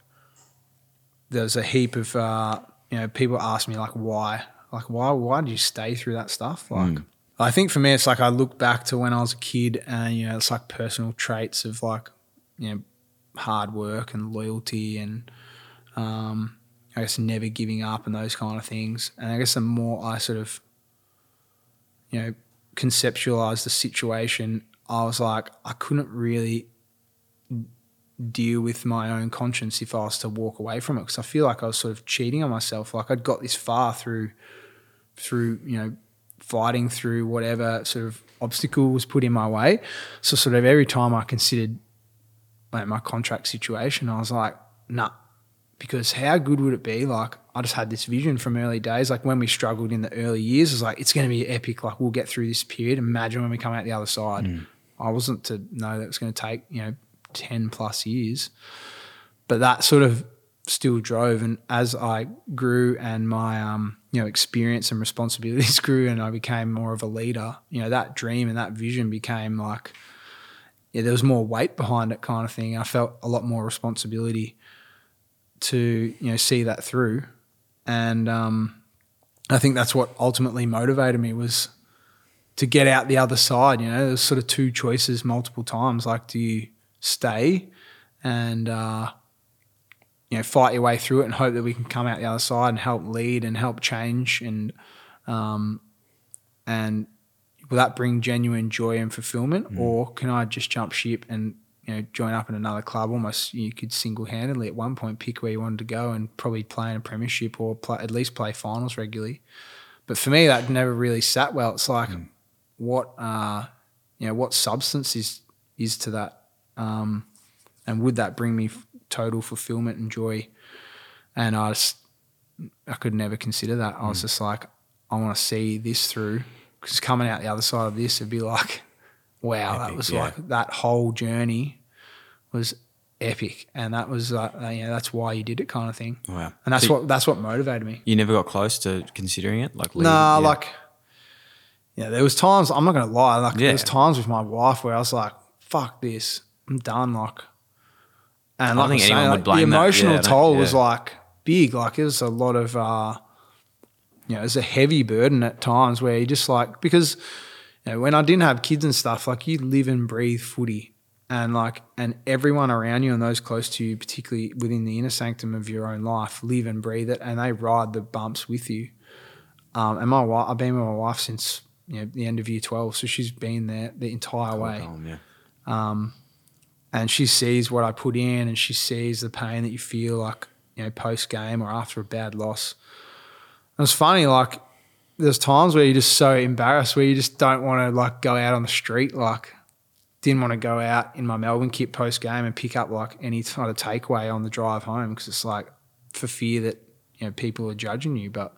there's a heap of uh, you know people ask me like why? Like why why did you stay through that stuff? Like I think for me it's like I look back to when I was a kid and you know it's like personal traits of like you know hard work and loyalty and um, I guess never giving up and those kind of things. And I guess the more I sort of you know conceptualize the situation I was like I couldn't really deal with my own conscience if I was to walk away from it because I feel like I was sort of cheating on myself. Like I'd got this far through, through you know, fighting through whatever sort of obstacle was put in my way. So sort of every time I considered like my contract situation, I was like, nah, because how good would it be? Like I just had this vision from early days. Like when we struggled in the early years, it was like it's going to be epic. Like we'll get through this period. Imagine when we come out the other side. Mm. I wasn't to know that it was going to take you know ten plus years, but that sort of still drove. And as I grew and my um you know experience and responsibilities grew, and I became more of a leader, you know that dream and that vision became like yeah, there was more weight behind it, kind of thing. I felt a lot more responsibility to you know see that through, and um, I think that's what ultimately motivated me was to get out the other side. You know, there's sort of two choices multiple times. Like, do you stay and uh, you know fight your way through it and hope that we can come out the other side and help lead and help change and um, and will that bring genuine joy and fulfillment, or can I just jump ship and you know join up in another club? Almost you could single handedly at one point pick where you wanted to go and probably play in a premiership or play, at least play finals regularly. But for me, that never really sat well. It's like what uh, you know, what substance is is to that, um, and would that bring me f- total fulfillment and joy? And I just, I could never consider that. I was Mm. just like, I want to see this through because coming out the other side of this, it'd be like, wow, that was yeah. like that whole journey was epic, and that was like, uh, yeah, that's why you did it, kind of thing. Wow. And that's So what that's what motivated me. You never got close to considering it? Like, leaving? Nah, Yeah. like, yeah, there was times. I'm not gonna lie. Like, Yeah. there was times with my wife where I was like, "Fuck this, I'm done." Like, and I like think I'm saying, anyone would like, blame the that. emotional Yeah, toll was like big. Like, it was a lot of, uh, you know, it was a heavy burden at times where you just like because, you know, when I didn't have kids and stuff, like you live and breathe footy. And like, and everyone around you and those close to you, particularly within the inner sanctum of your own life, live and breathe it, and they ride the bumps with you. Um, and my wife, I've been with my wife since you know the end of year twelve, so she's been there the entire way. Yeah. Um, and she sees what I put in, and she sees the pain that you feel like you know post game or after a bad loss. And it's funny, like there's times where you're just so embarrassed, where you just don't want to like go out on the street, like. Didn't want to go out in my Melbourne kit post game and pick up like any kind of takeaway on the drive home because it's like for fear that you know people are judging you. But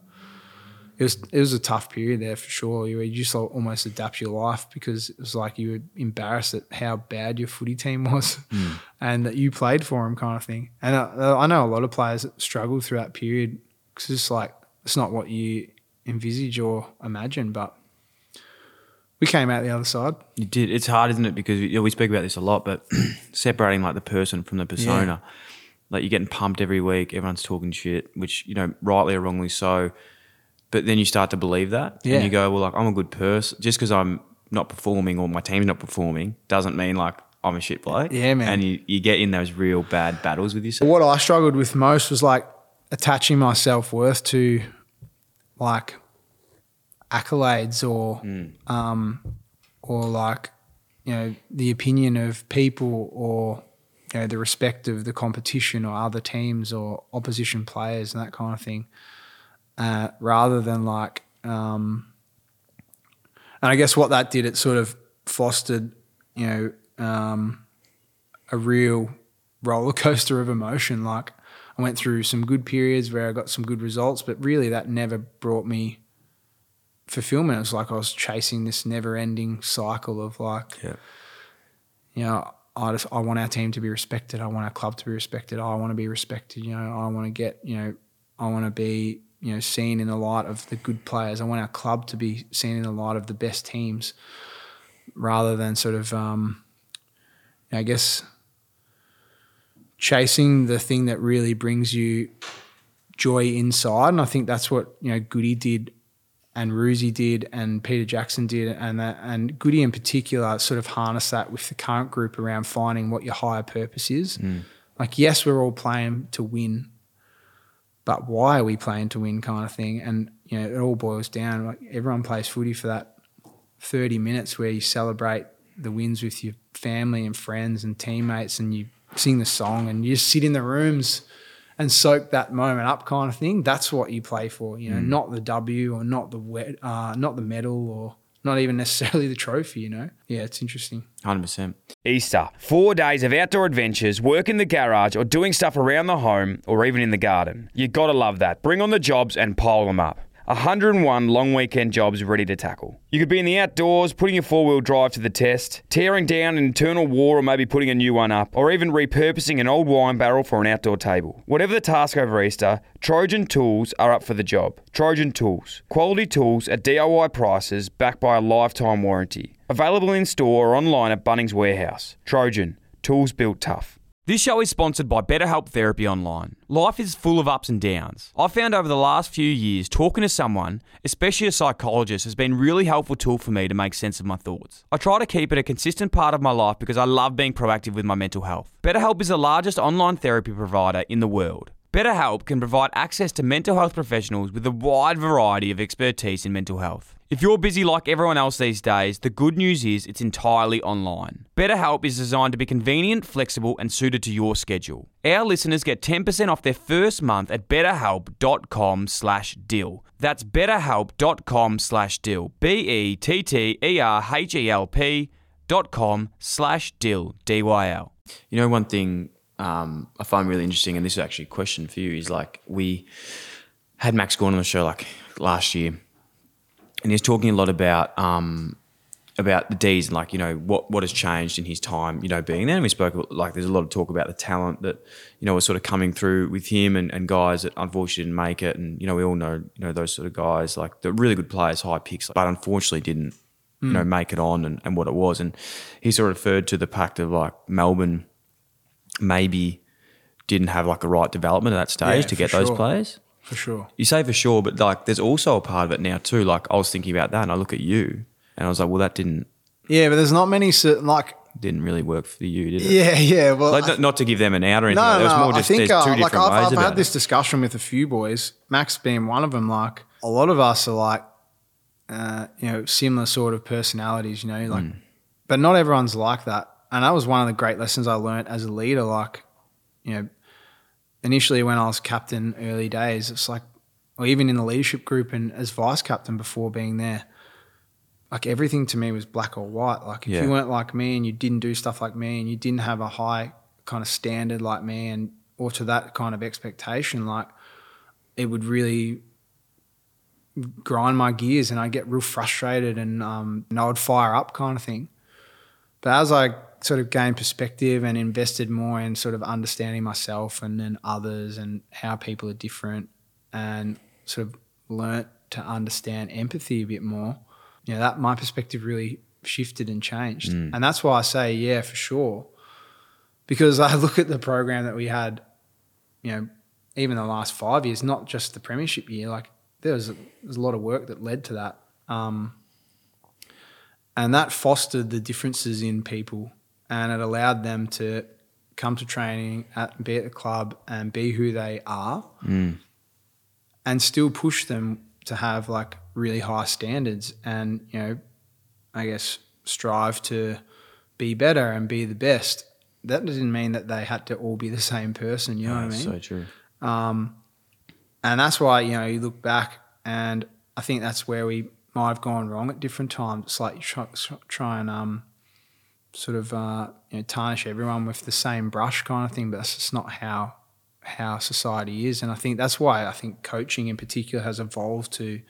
it was it was a tough period there for sure. You, you just like almost adapt your life because it was like you were embarrassed at how bad your footy team was, hmm. and that you played for them, kind of thing. And I, I know a lot of players that struggled through that period because it's like it's not what you envisage or imagine. But we came out the other side. You did. It's hard, isn't it? Because you know, we speak about this a lot, but separating like the person from the persona, like you're getting pumped every week. Everyone's talking shit, which you know, rightly or wrongly so. But then you start to believe that, Yeah. and you go, "Well, like I'm a good person. Just because I'm not performing or my team's not performing doesn't mean like I'm a shit bloke." Yeah, man. And you, you get in those real bad battles with yourself. What I struggled with most was like attaching my self worth to like accolades or um, or like you know the opinion of people or you know the respect of the competition or other teams or opposition players and that kind of thing, uh, rather than like. Um, and I guess what that did, it sort of fostered, you know, um, a real roller coaster of emotion. Like I went through some good periods where I got some good results, but really that never brought me fulfillment. It was like I was chasing this never ending cycle of like, Yeah. you know, I just I want our team to be respected. I want our club to be respected. I want to be respected. You know, I want to get, you know, I want to be, you know, seen in the light of the good players. I want our club to be seen in the light of the best teams, rather than sort of, um, I guess, chasing the thing that really brings you joy inside. And I think that's what you know Goody did, and Roosie did, and Peter Jackson did, and that, and Goody in particular sort of harnessed that with the current group around finding what your higher purpose is. Like, yes, we're all playing to win, but why are we playing to win, kind of thing. And you know, it all boils down like everyone plays footy for that thirty minutes where you celebrate the wins with your family and friends and teammates, and you sing the song, and you just sit in the rooms and soak that moment up kind of thing. That's what you play for, you know, not the W or not the wet, uh, not the medal or not even necessarily the trophy, you know. Yeah, it's interesting. 100%. Easter. Four days of outdoor adventures, work in the garage, or doing stuff around the home, or even in the garden. You gotta love that. Bring on the jobs and pile them up. 101 long weekend jobs ready to tackle. You could be in the outdoors, putting your four wheel drive to the test, tearing down an internal wall or maybe putting a new one up, or even repurposing an old wine barrel for an outdoor table. Whatever the task over Easter, Trojan Tools are up for the job. Trojan Tools. Quality tools at DIY prices backed by a lifetime warranty. Available in store or online at Bunnings Warehouse. Trojan. Tools built tough. This show is sponsored by BetterHelp Therapy Online. Life is full of ups and downs. I've found over the last few years, talking to someone, especially a psychologist, has been a really helpful tool for me to make sense of my thoughts. I try to keep it a consistent part of my life because I love being proactive with my mental health. BetterHelp is the largest online therapy provider in the world. BetterHelp can provide access to mental health professionals with a wide variety of expertise in mental health. If you're busy like everyone else these days, the good news is it's entirely online. BetterHelp is designed to be convenient, flexible, and suited to your schedule. Our listeners get 10% off their first month at betterhelp.com slash deal. That's betterhelp.com slash deal. E B-E-T-T-E-R-H-E-L-P com slash dyl, D-Y-L. You know, one thing um, I find really interesting, and this is actually a question for you, is like we had Max Gawn on the show like last year, and he was talking a lot about um, about the D's and like you know what what has changed in his time, you know, being there. And we spoke like there's a lot of talk about the talent that you know was sort of coming through with him and, and guys that unfortunately didn't make it. And you know we all know you know those sort of guys like the really good players, high picks, but unfortunately didn't you know make it on and, and what it was. And he sort of referred to the pact of like Melbourne maybe didn't have like a right development at that stage Yeah, to get those sure. players. for sure. You say for sure, but like there's also a part of it now too. Like I was thinking about that, and I look at you, and I was like, well, that didn't Yeah, but there's not many certain like didn't really work for you, did it? yeah, yeah. Well, Like I- not, to give them an out or anything. no, like no. more just I think uh, two like I've, ways I've had this discussion with a few boys, Max being one of them. Like a lot of us are like, uh, you know, similar sort of personalities. You know, like, Mm. but not everyone's like that. And that was one of the great lessons I learned as a leader. Like, you know, initially when I was captain early days, it's like, or even in the leadership group and as vice captain before being there, like everything to me was black or white. Like if Yeah. you weren't like me and you didn't do stuff like me and you didn't have a high kind of standard like me and or to that kind of expectation, like it would really grind my gears and I'd get real frustrated and um, and I would fire up kind of thing. But as I sort of gained perspective and invested more in sort of understanding myself and then others and how people are different and sort of learnt to understand empathy a bit more, you know, that my perspective really shifted and changed. And that's why I say, yeah, for sure. Because I look at the program that we had, you know, even the last five years, not just the premiership year, like there was a, there's a lot of work that led to that. Um, and that fostered the differences in people and it allowed them to come to training at, be at the club and be who they are and still push them to have like really high standards and you know i guess strive to be better and be the best that didn't mean that they had to all be the same person you know what i mean So true. um, and that's why you know you look back, and I think that's where we might have gone wrong at different times. It's like you try, try and um, sort of uh, you know tarnish everyone with the same brush kind of thing, but that's just not how how society is. And I think that's why I think coaching in particular has evolved to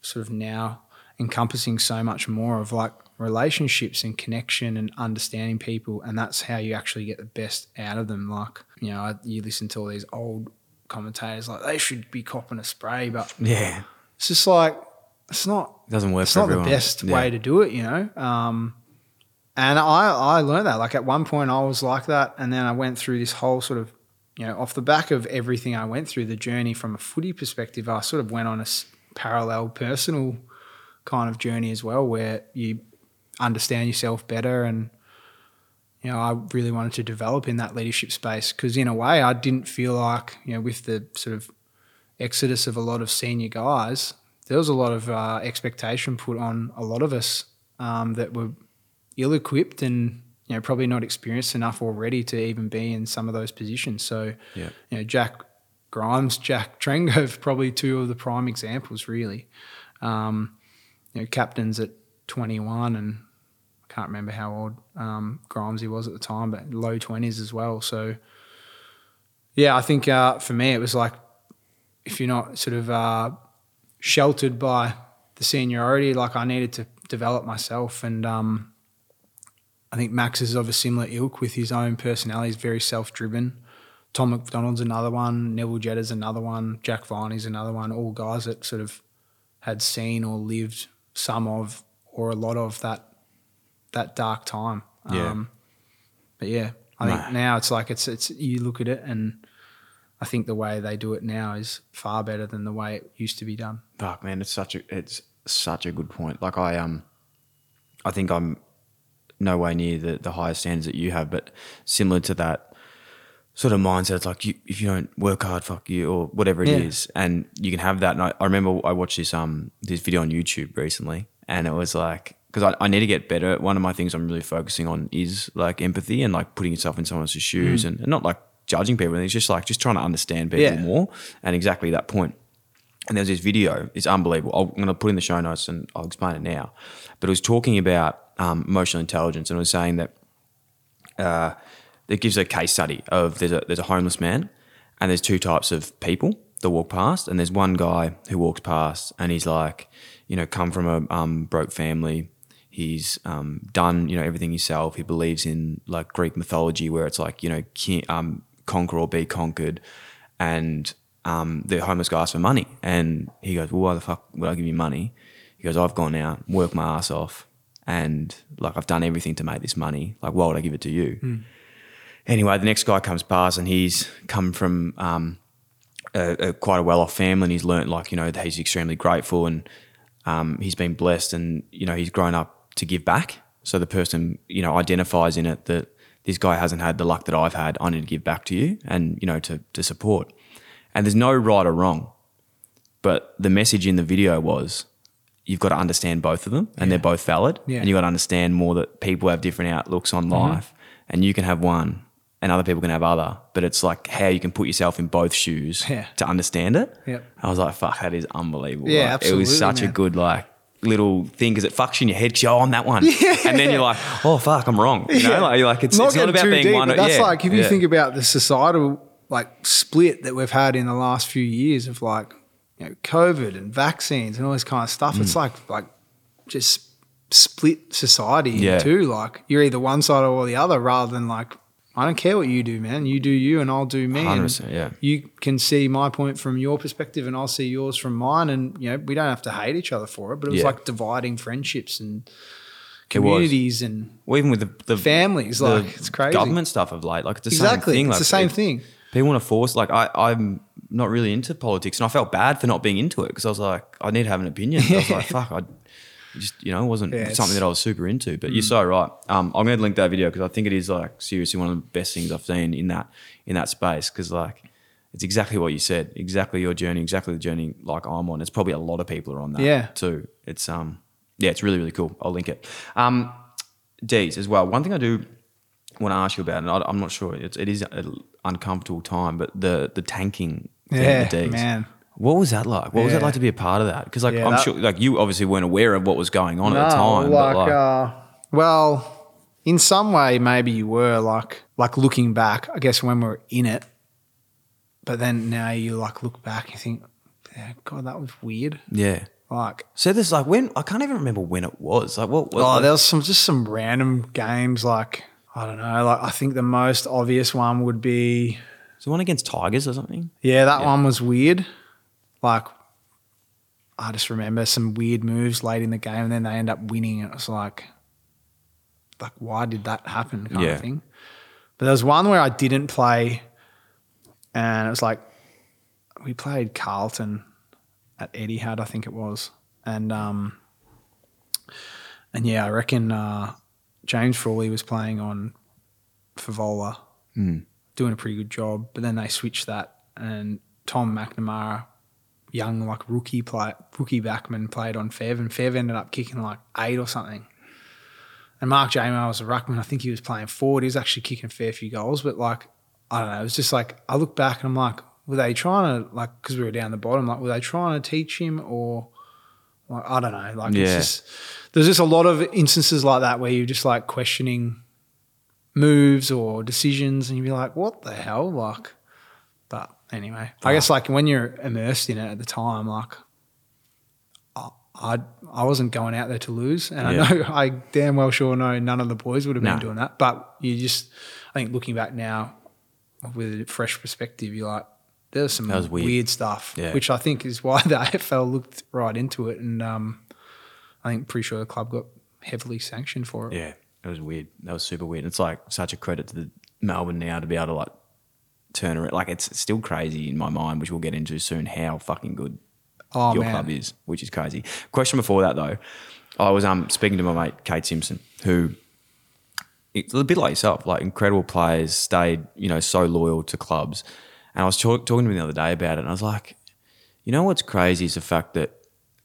sort of now encompassing so much more of like relationships and connection and understanding people and that's how you actually get the best out of them like you know you listen to all these old commentators like they should be copping a spray but Yeah, it's just like it's not it doesn't work it's not everyone. the best Yeah. way to do it, you know. Um, and I I learned that. Like at one point, I was like that, and then I went through this whole sort of, you know, off the back of everything I went through, the journey from a footy perspective, I sort of went on a parallel personal kind of journey as well, where you understand yourself better and. You know, I really wanted to develop in that leadership space because, in a way, I didn't feel like, you know, with the sort of exodus of a lot of senior guys, there was a lot of uh, expectation put on a lot of us um, that were ill-equipped and you know probably not experienced enough already to even be in some of those positions. So, Yeah. you know, Jack Grimes, Jack Trengove, probably two of the prime examples, really. Um, you know, captains at 21 and I can't remember how old um, Grimes he was at the time, but low 20s as well. So, yeah, I think uh, for me it was like if you're not sort of uh, sheltered by the seniority, like I needed to develop myself. And um, I think Max is of a similar ilk with his own personality. He's very self driven. Tom McDonald's another one. Neville Jetta's another one. Jack Viney's another one. All guys that sort of had seen or lived some of or a lot of that that dark time. Yeah. Um, but yeah, I think now it's like it's it's you look at it and I think the way they do it now is far better than the way it used to be done. Fuck, man, it's such a it's such a good point. Like I um, I think I'm no way near the the highest standards that you have, but similar to that sort of mindset. It's like you, if you don't work hard, fuck you, or whatever it is, Yeah. and you can have that. And I, I remember I watched this um this video on YouTube recently, and it was like because I, I need to get better. One of my things I'm really focusing on is like empathy and like putting yourself in someone else's shoes, and, and not like judging people. It's just like just trying to understand people Yeah. more, and exactly that point. and there's this video. It's unbelievable. I'll, I'm going to put in the show notes and I'll explain it now. But it was talking about um, emotional intelligence and it was saying that uh, it gives a case study of there's a there's a homeless man and there's two types of people that walk past and there's one guy who walks past and he's like you know come from a um, broke family. He's um, done you know everything himself. He believes in like greek mythology where it's like you know ki- um, conquer or be conquered. And um, the homeless guy asks for money and he goes well why the fuck would i give you money? He goes i've gone out worked my ass off and like i've done everything to make this money like why would i give it to you anyway, the next guy comes past and he's come from um, a, a, quite a well-off family and he's learnt like you know that he's extremely grateful and um, he's been blessed and you know he's grown up to give back. So the person you know identifies in it that this guy hasn't had the luck that I've had. I need to give back to you and you know to to support. And there's no right or wrong, but the message in the video was. You've got to understand both of them, and they're both valid. Yeah. And you've got to understand more that people have different outlooks on mm-hmm. life, and you can have one, and other people can have other. But it's like how you can put yourself in both shoes Yeah. to understand it. Yep. I was like, fuck, that is unbelievable. Yeah, Like, It was absolutely, such a good like little thing because it fucks you in your head. you're, oh, I'm that one, and then you're like, oh fuck, I'm wrong. You know, like, you're like it's, it's not about being deep, one. but that's yeah, like if you yeah. think about the societal like split that we've had in the last few years of like you know COVID and vaccines and all this kind of stuff. Mm. It's like like just split society Yeah. in two. Like you're either one side or the other, rather than like I don't care what you do, man. You do you, and I'll do me. and 100%, yeah. You can see my point from your perspective, and I'll see yours from mine, and you know we don't have to hate each other for it. But it was Yeah. like dividing friendships and communities and Well, even with the, the families. the Like it's crazy. government stuff of late, like it's the Exactly. same thing. It's the same it- thing. People want to force. Like I, I'm not really into politics, and I felt bad for not being into it because I was like, I need to have an opinion. I was like, fuck, I just you know it wasn't Yeah, something that I was super into. But you're Mm. so right. Um, I'm going to link that video because I think it is like seriously one of the best things I've seen in that in that space because like. It's exactly what you said. Exactly your journey. Exactly the journey like I'm on. It's probably a lot of people are on that. Yeah. Too. It's um. Yeah, it's really really cool. I'll link it. Um, D's as well. One thing I do want to ask you about, and I, I'm not sure it's, it is uncomfortable time, but the the tanking, Yeah, the D's. man. What was that like? What was it like to be a part of that? Because like Yeah, I'm that- sure, like you obviously weren't aware of what was going on at the time. like, but like, uh, well, in some way, maybe you were like, like looking back. I guess when we are in it, but then now you like look back, you think, yeah, God, that was weird. yeah. Like, So there's like when I can't even remember when it was. Like what? what oh, like- there was some just some random games. Like, I don't know. Like, I think the most obvious one would be, the one against Tigers or something? yeah, that Yeah. one was weird. Like, I just remember some weird moves late in the game, and then they end up winning. And it was like, like, why did that happen? Kind Yeah. of thing. But there was one where I didn't play, and it was like we played Carlton at Etihad, I think it was, and um, and yeah, I reckon uh, James Frawley was playing on Fevola, hmm. doing a pretty good job. But then they switched that, and Tom McNamara, young like rookie play, rookie backman, played on Fev, and Fev ended up kicking like eight or something. And Mark Jamar was a ruckman. I think he was playing forward. He was actually kicking a fair few goals, but like I don't know. It was just like I look back and I'm like, were they trying to like because we were down the bottom? Like, were they trying to teach him or like I don't know. Like Yeah. it's just there's just a lot of instances like that where you're just like questioning moves or decisions, and you'd be like, what the hell, like. But anyway, I guess like when you're immersed in it at the time, like I I, I wasn't going out there to lose, and Yeah. I know I damn well sure know none of the boys would have been No. doing that. But you just, I think looking back now with a fresh perspective, you're like, there's some was weird. weird. stuff, Yeah. which I think is why the AFL looked right into it, and um, I think pretty sure the club got heavily sanctioned for it. Yeah, it was weird. That was super weird. It's like such a credit to the Melbourne now to be able to like turn around. Like it's still crazy in my mind, which we'll get into soon. How fucking good Oh, your man. club is, which is crazy. Question before that though, I was um speaking to my mate Kade Simpson, who it's a bit like yourself, like incredible players, stayed you know so loyal to clubs. And I was talk- talking to him the other day about it, and I was like, you know what's crazy is the fact that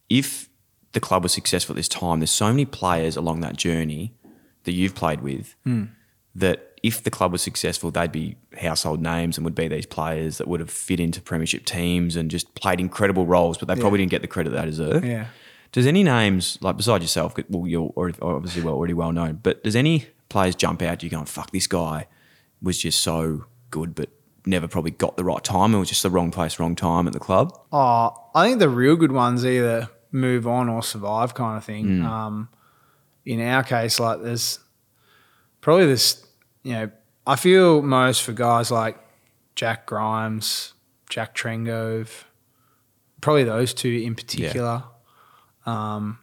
if the club was successful at this time, there's so many players along that journey that you've played with Hmm. that if the club was successful, they'd be household names and would be these players that would have fit into premiership teams and just played incredible roles, but they Yeah. probably didn't get the credit they deserve. Yeah. Does any names like besides yourself? Well, you're obviously well already well known, but does any players jump out? You're going, fuck, this guy was just so good, but never probably got the right time. It was just the wrong place, wrong time at the club. Oh, I think the real good ones either move on or survive, kind of thing. Mm. Um, in our case, like there's probably this, you know, I feel most for guys like Jack Grimes, Jack Trengove, probably those two in particular. Um,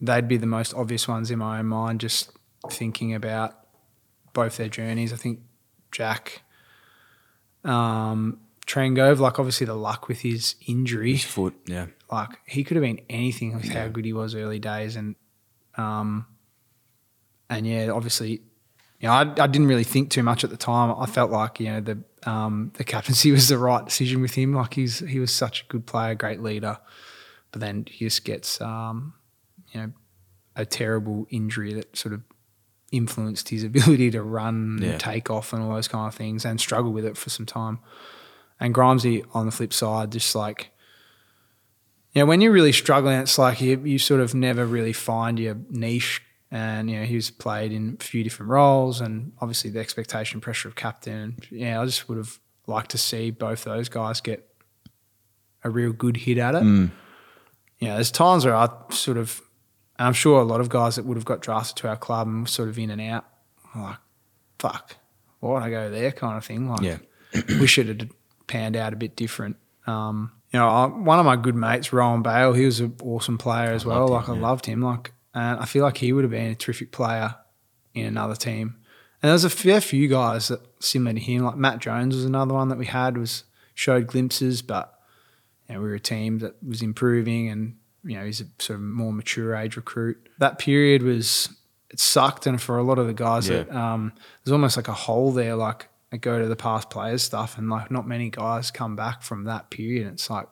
they'd be the most obvious ones in my own mind, just thinking about both their journeys. I think Jack um, Trengove, like obviously the luck with his injury, His foot, yeah. like he could have been anything with how good he was early days, and um, and yeah, obviously, you know, I, I didn't really think too much at the time. I felt like you know the um, the captaincy was the right decision with him. Like he's he was such a good player, great leader, but then he just gets um, you know a terrible injury that sort of influenced his ability to run Yeah. and take off and all those kind of things, and struggled with it for some time. And Grimesy on the flip side, just like you know, when you're really struggling, it's like you, you sort of never really find your niche. And, you know, he was played in a few different roles and obviously the expectation pressure of captain. Yeah, I just would have liked to see both those guys get a real good hit at it. Mm. You know, there's times where I sort of, and I'm sure a lot of guys that would have got drafted to our club and sort of in and out, I'm like, fuck, why would I go there kind of thing? Like, Yeah. wish it had panned out a bit different. Um, you know, I, one of my good mates, Rohan Bail, he was an awesome player as well. Like I loved him. Like, and I feel like he would have been a terrific player in another team. And there's a fair few guys that similar to him. Like Matt Jones was another one that we had was showed glimpses, but you know, we were a team that was improving, and you know he's a sort of more mature age recruit. That period was it sucked, and for a lot of the guys Yeah. that um, there's almost like a hole there. Like I go to the past players stuff, and like not many guys come back from that period. It's like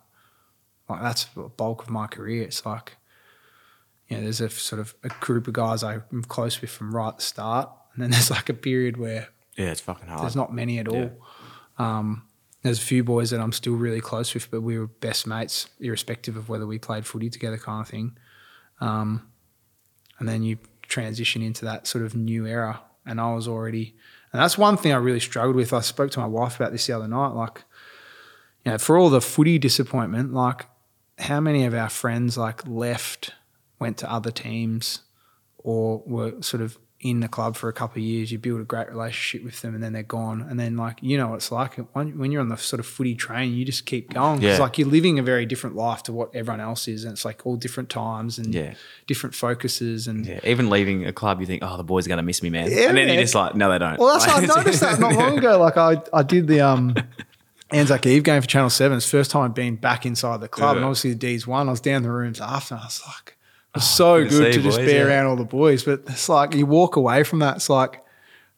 like that's the bulk of my career. It's like you know, there's a sort of a group of guys I'm close with from right at the start, and then there's like a period where Yeah, it's fucking hard. there's not many at all. Yeah. Um, there's a few boys that I'm still really close with, but we were best mates, irrespective of whether we played footy together, kind of thing. Um, and then you transition into that sort of new era, and I was already, and that's one thing I really struggled with. I spoke to my wife about this the other night. Like, you know, for all the footy disappointment, like, how many of our friends like left, went to other teams, or were sort of in the club for a couple of years, you build a great relationship with them, and then they're gone. And then, like, you know what it's like when, you're on the sort of footy train, you just keep going. It's Yeah. like you're living a very different life to what everyone else is. And it's like all different times and Yeah. different focuses. And Yeah, even leaving a club, you think, oh, the boys are going to miss me, man. Yeah, and then you're just like, no, they don't. Well, that's I noticed that not long ago. Like I, I did the um, Anzac Eve game for Channel Seven. It's the first time I'd been back inside the club, and Yeah. obviously the D's won. I was down the rooms after. And I was like, was so good to good to, just boys, be yeah. around all the boys. But it's like you walk away from that. It's like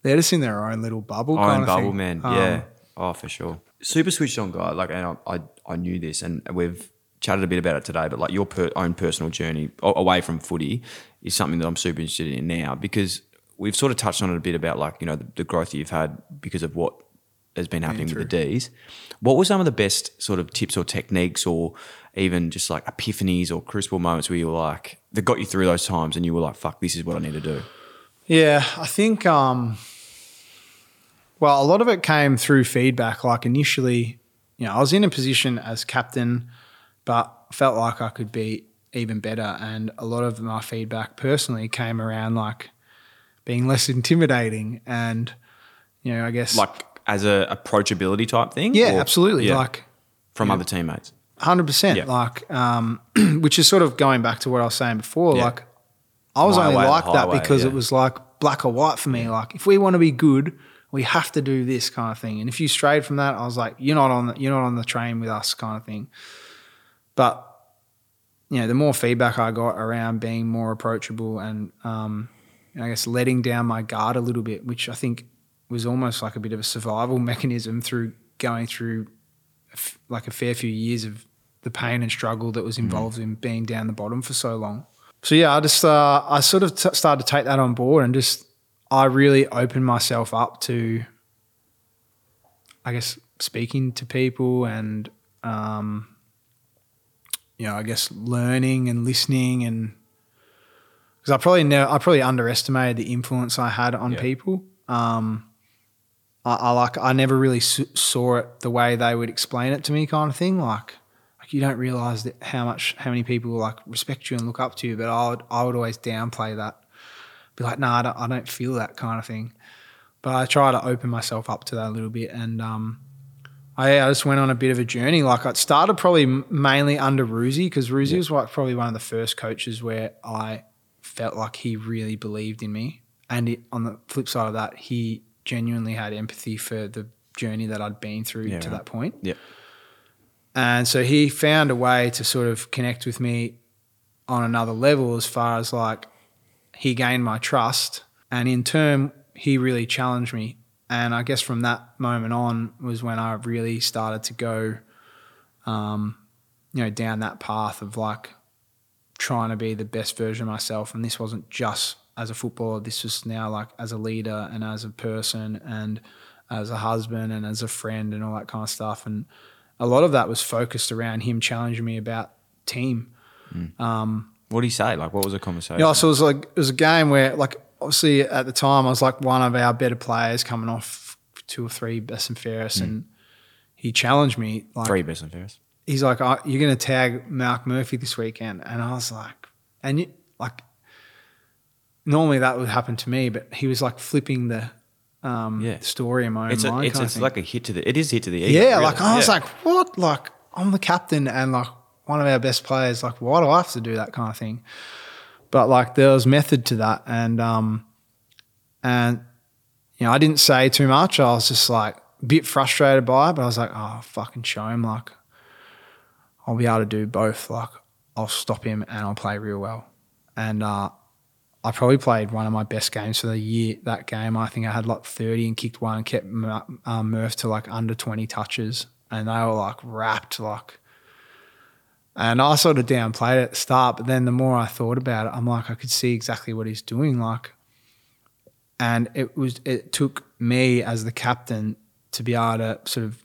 they're just in their own little bubble. kind Own of bubble, thing. man. Um, yeah. Oh, for sure. Super switched on guy. Like, and I, I, I knew this, and we've chatted a bit about it today. But like your per, own personal journey away from footy is something that I'm super interested in now because we've sort of touched on it a bit about like you know the, the growth that you've had because of what has been happening with the D's. What were some of the best sort of tips or techniques or even just like epiphanies or crucible moments where you were like that got you through those times and you were like, fuck, this is what I need to do. Yeah, I think. Um, well, a lot of it came through feedback. Like initially, you know, I was in a position as captain, but felt like I could be even better. And a lot of my feedback personally came around like being less intimidating and, you know, I guess Like as a approachability type thing? yeah, Or- absolutely. yeah. Like from other teammates. Hundred percent. Yeah. Like, um, which is sort of going back to what I was saying before. Yeah. Like, I was My only way or the like that highway, because yeah. it was like black or white for me. Like, if we want to be good, we have to do this kind of thing. And if you strayed from that, I was like, you're not on the, you're not on the train with us, kind of thing. But you know, the more feedback I got around being more approachable and um, I guess letting down my guard a little bit, which I think was almost like a bit of a survival mechanism through going through like a fair few years of the pain and struggle that was involved in being down the bottom for so long. So yeah, I just uh, I sort of t- started to take that on board and just I really opened myself up to, I guess, speaking to people and, um, you know, I guess learning and listening and because I probably never, I probably underestimated the influence I had on people. Um, I, I like, I never really saw it the way they would explain it to me, kind of thing. Like you don't realize that how much, how many people like respect you and look up to you. But I would, I would always downplay that, be like, nah, I don't, I don't feel that kind of thing. But I try to open myself up to that a little bit, and um, I, I just went on a bit of a journey. Like I started probably mainly under Roosie because Roosie was like probably one of the first coaches where I felt like he really believed in me. And it, on the flip side of that, he genuinely had empathy for the journey that I'd been through Yeah, to right. that point. Yep. And so he found a way to sort of connect with me on another level as far as like he gained my trust. And in turn, he really challenged me. And I guess from that moment on was when I really started to go, um, you know, down that path of like trying to be the best version of myself. And this wasn't just as a footballer, this was now like as a leader and as a person and as a husband and as a friend and all that kind of stuff. And a lot of that was focused around him challenging me about team. Um, What did he say? Like, what was the conversation? yeah, so it was like it was a game where like obviously at the time I was like one of our better players coming off two or three best and fairest, and he challenged me like Three best and fairest. he's like, oh, "You're going to tag Mark Murphy this weekend," and I was like, and you, like normally that would happen to me, but he was like flipping the um, Yeah. story in my own It's, a, mind. it's, it's like a hit to the. It is hit to the ego. Yeah, really. like I was Yeah. like, what? Like I'm the captain and like one of our best players. Like, why do I have to do that kind of thing? But like there was method to that, and um, and you know I didn't say too much. I was just like a bit frustrated by it, but I was like, oh, fucking show him. Like I'll be able to do both. Like I'll stop him and I'll play real well. And uh, I probably played one of my best games for the year. That game, I think I had like 30 and kicked one and kept um, Murph to like under 20 touches. And they were like wrapped, like. And I sort of downplayed it at the start, but then the more I thought about it, I'm like, I could see exactly what he's doing. Like, and it was, it took me as the captain to be able to sort of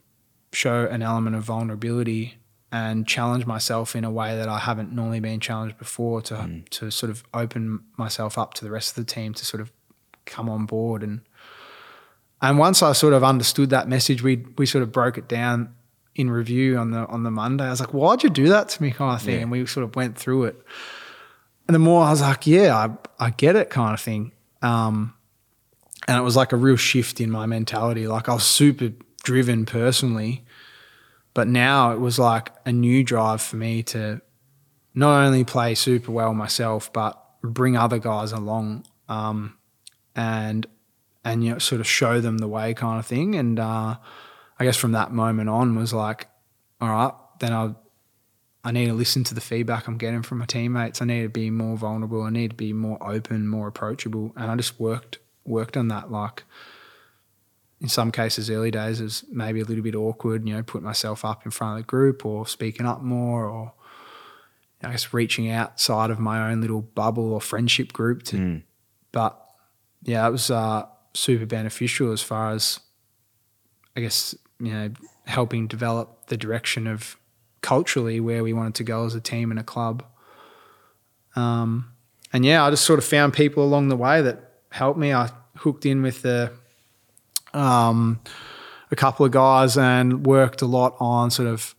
show an element of vulnerability and challenge myself in a way that I haven't normally been challenged before to to sort of open myself up to the rest of the team to sort of come on board. And and once I sort of understood that message we we sort of broke it down in review on the on the Monday. I was like why'd you do that to me? kind of thing. Yeah. and we sort of went through it. And the more I was like yeah I I get it kind of thing. Um and it was like a real shift in my mentality. Like I was super driven personally but now it was like a new drive for me to not only play super well myself, but bring other guys along um, and and you know sort of show them the way kind of thing. And uh, I guess from that moment on was like, all right, then I I need to listen to the feedback I'm getting from my teammates. I need to be more vulnerable. I need to be more open, more approachable. And I just worked worked on that like in some cases, early days, it was maybe a little bit awkward, you know, putting myself up in front of the group or speaking up more or I guess reaching outside of my own little bubble or friendship group to but yeah, it was uh, super beneficial as far as I guess, you know, helping develop the direction of culturally where we wanted to go as a team and a club. Um, and yeah, I just sort of found people along the way that helped me. I hooked in with the um, a couple of guys and worked a lot on sort of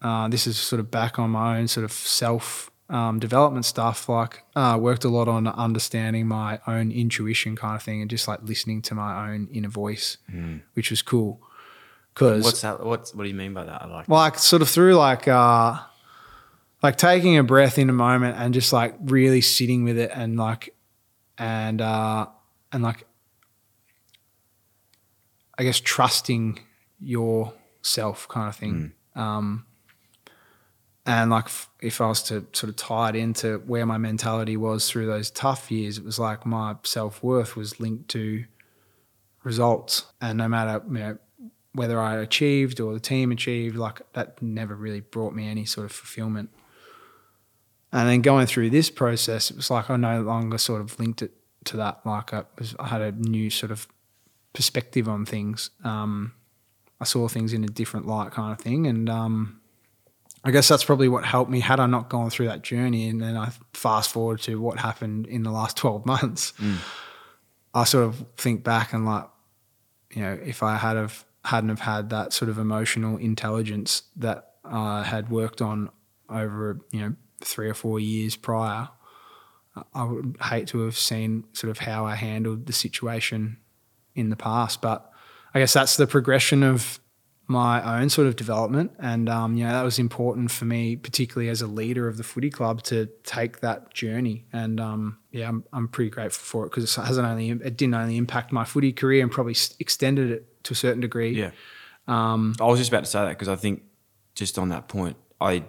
uh, this is sort of back on my own sort of self um, development stuff. Like uh, worked a lot on understanding my own intuition kind of thing and just like listening to my own inner voice, which was cool. Because What's that? What's what do you mean by that? I like. well, like sort of through like uh like taking a breath in a moment and just like really sitting with it and like and uh and like I guess trusting yourself kind of thing. Um and like f- if I was to sort of tie it into where my mentality was through those tough years, it was like my self worth was linked to results, and no matter you know whether I achieved or the team achieved, like that never really brought me any sort of fulfillment. And then going through this process, it was like I no longer sort of linked it to that. Like I, was, I had a new sort of perspective on things. Um, I saw things in a different light, kind of thing, and um, I guess that's probably what helped me. Had I not gone through that journey, and then I fast forward to what happened in the last twelve months, I sort of think back and like, you know, if I had have hadn't have had that sort of emotional intelligence that I had worked on over you know three or four years prior, I would hate to have seen sort of how I handled the situation in the past. But I guess that's the progression of my own sort of development, and um, you know that was important for me, particularly as a leader of the footy club, to take that journey. And um, yeah, I'm, I'm pretty grateful for it because it hasn't only it didn't only impact my footy career and probably extended it to a certain degree. Yeah. Um, I was just about to say that because I think just on that point, I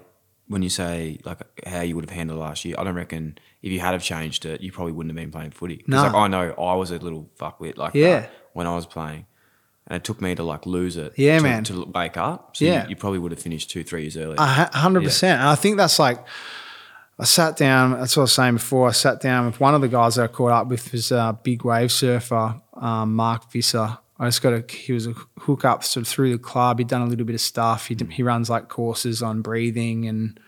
when you say like how you would have handled last year, I don't reckon if you had have changed it, you probably wouldn't have been playing footy. No. like I know I was a little fuckwit like Yeah. that when I was playing, and it took me to like lose it. Yeah, to, man. to wake up. So Yeah. you, you probably would have finished two, three years earlier. Hundred percent. And I think that's like I sat down. That's what I was saying before. I sat down with one of the guys that I caught up with was a big wave surfer, um, Mark Visser. I just got a. He was a hook up sort of through the club. He'd done a little bit of stuff. He he runs like courses on breathing and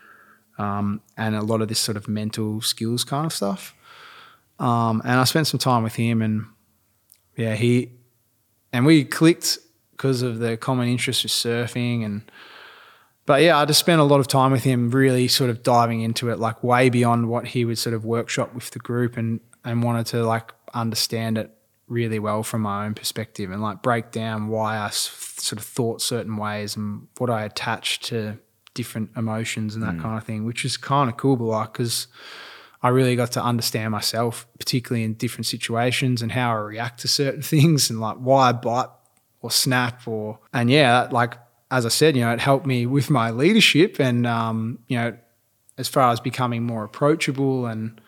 um, and a lot of this sort of mental skills kind of stuff. Um, and I spent some time with him, and yeah, he and we clicked because of the common interest with surfing and but yeah, I just spent a lot of time with him, really sort of diving into it, like way beyond what he would sort of workshop with the group, and and wanted to like understand it really well from my own perspective, and like break down why I s- sort of thought certain ways and what I attached to different emotions and that mm. kind of thing, which is kind of cool, but like because I really got to understand myself, particularly in different situations and how I react to certain things and like why I bite or snap or and yeah, like as I said, you know, it helped me with my leadership and um, you know, as far as becoming more approachable and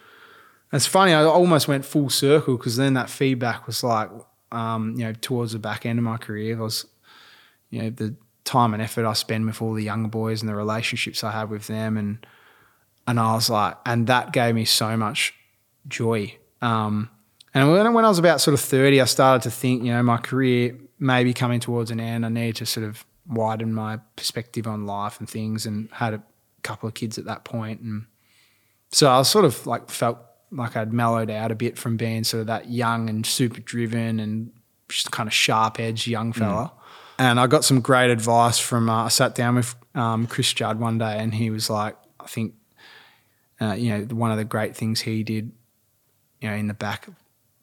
it's funny, I almost went full circle because then that feedback was like, um, you know, towards the back end of my career, I was, you know, the time and effort I spend with all the younger boys and the relationships I have with them and and I was like, and that gave me so much joy. Um, and when, when I was about sort of 30, I started to think, you know, my career may be coming towards an end. I need to sort of widen my perspective on life and things and had a couple of kids at that point. And so I was sort of like felt like I'd mellowed out a bit from being sort of that young and super driven and just kind of sharp edged young fella. And I got some great advice from, uh, I sat down with um, Chris Judd one day and he was like, I think uh, you know, one of the great things he did, you know, in the back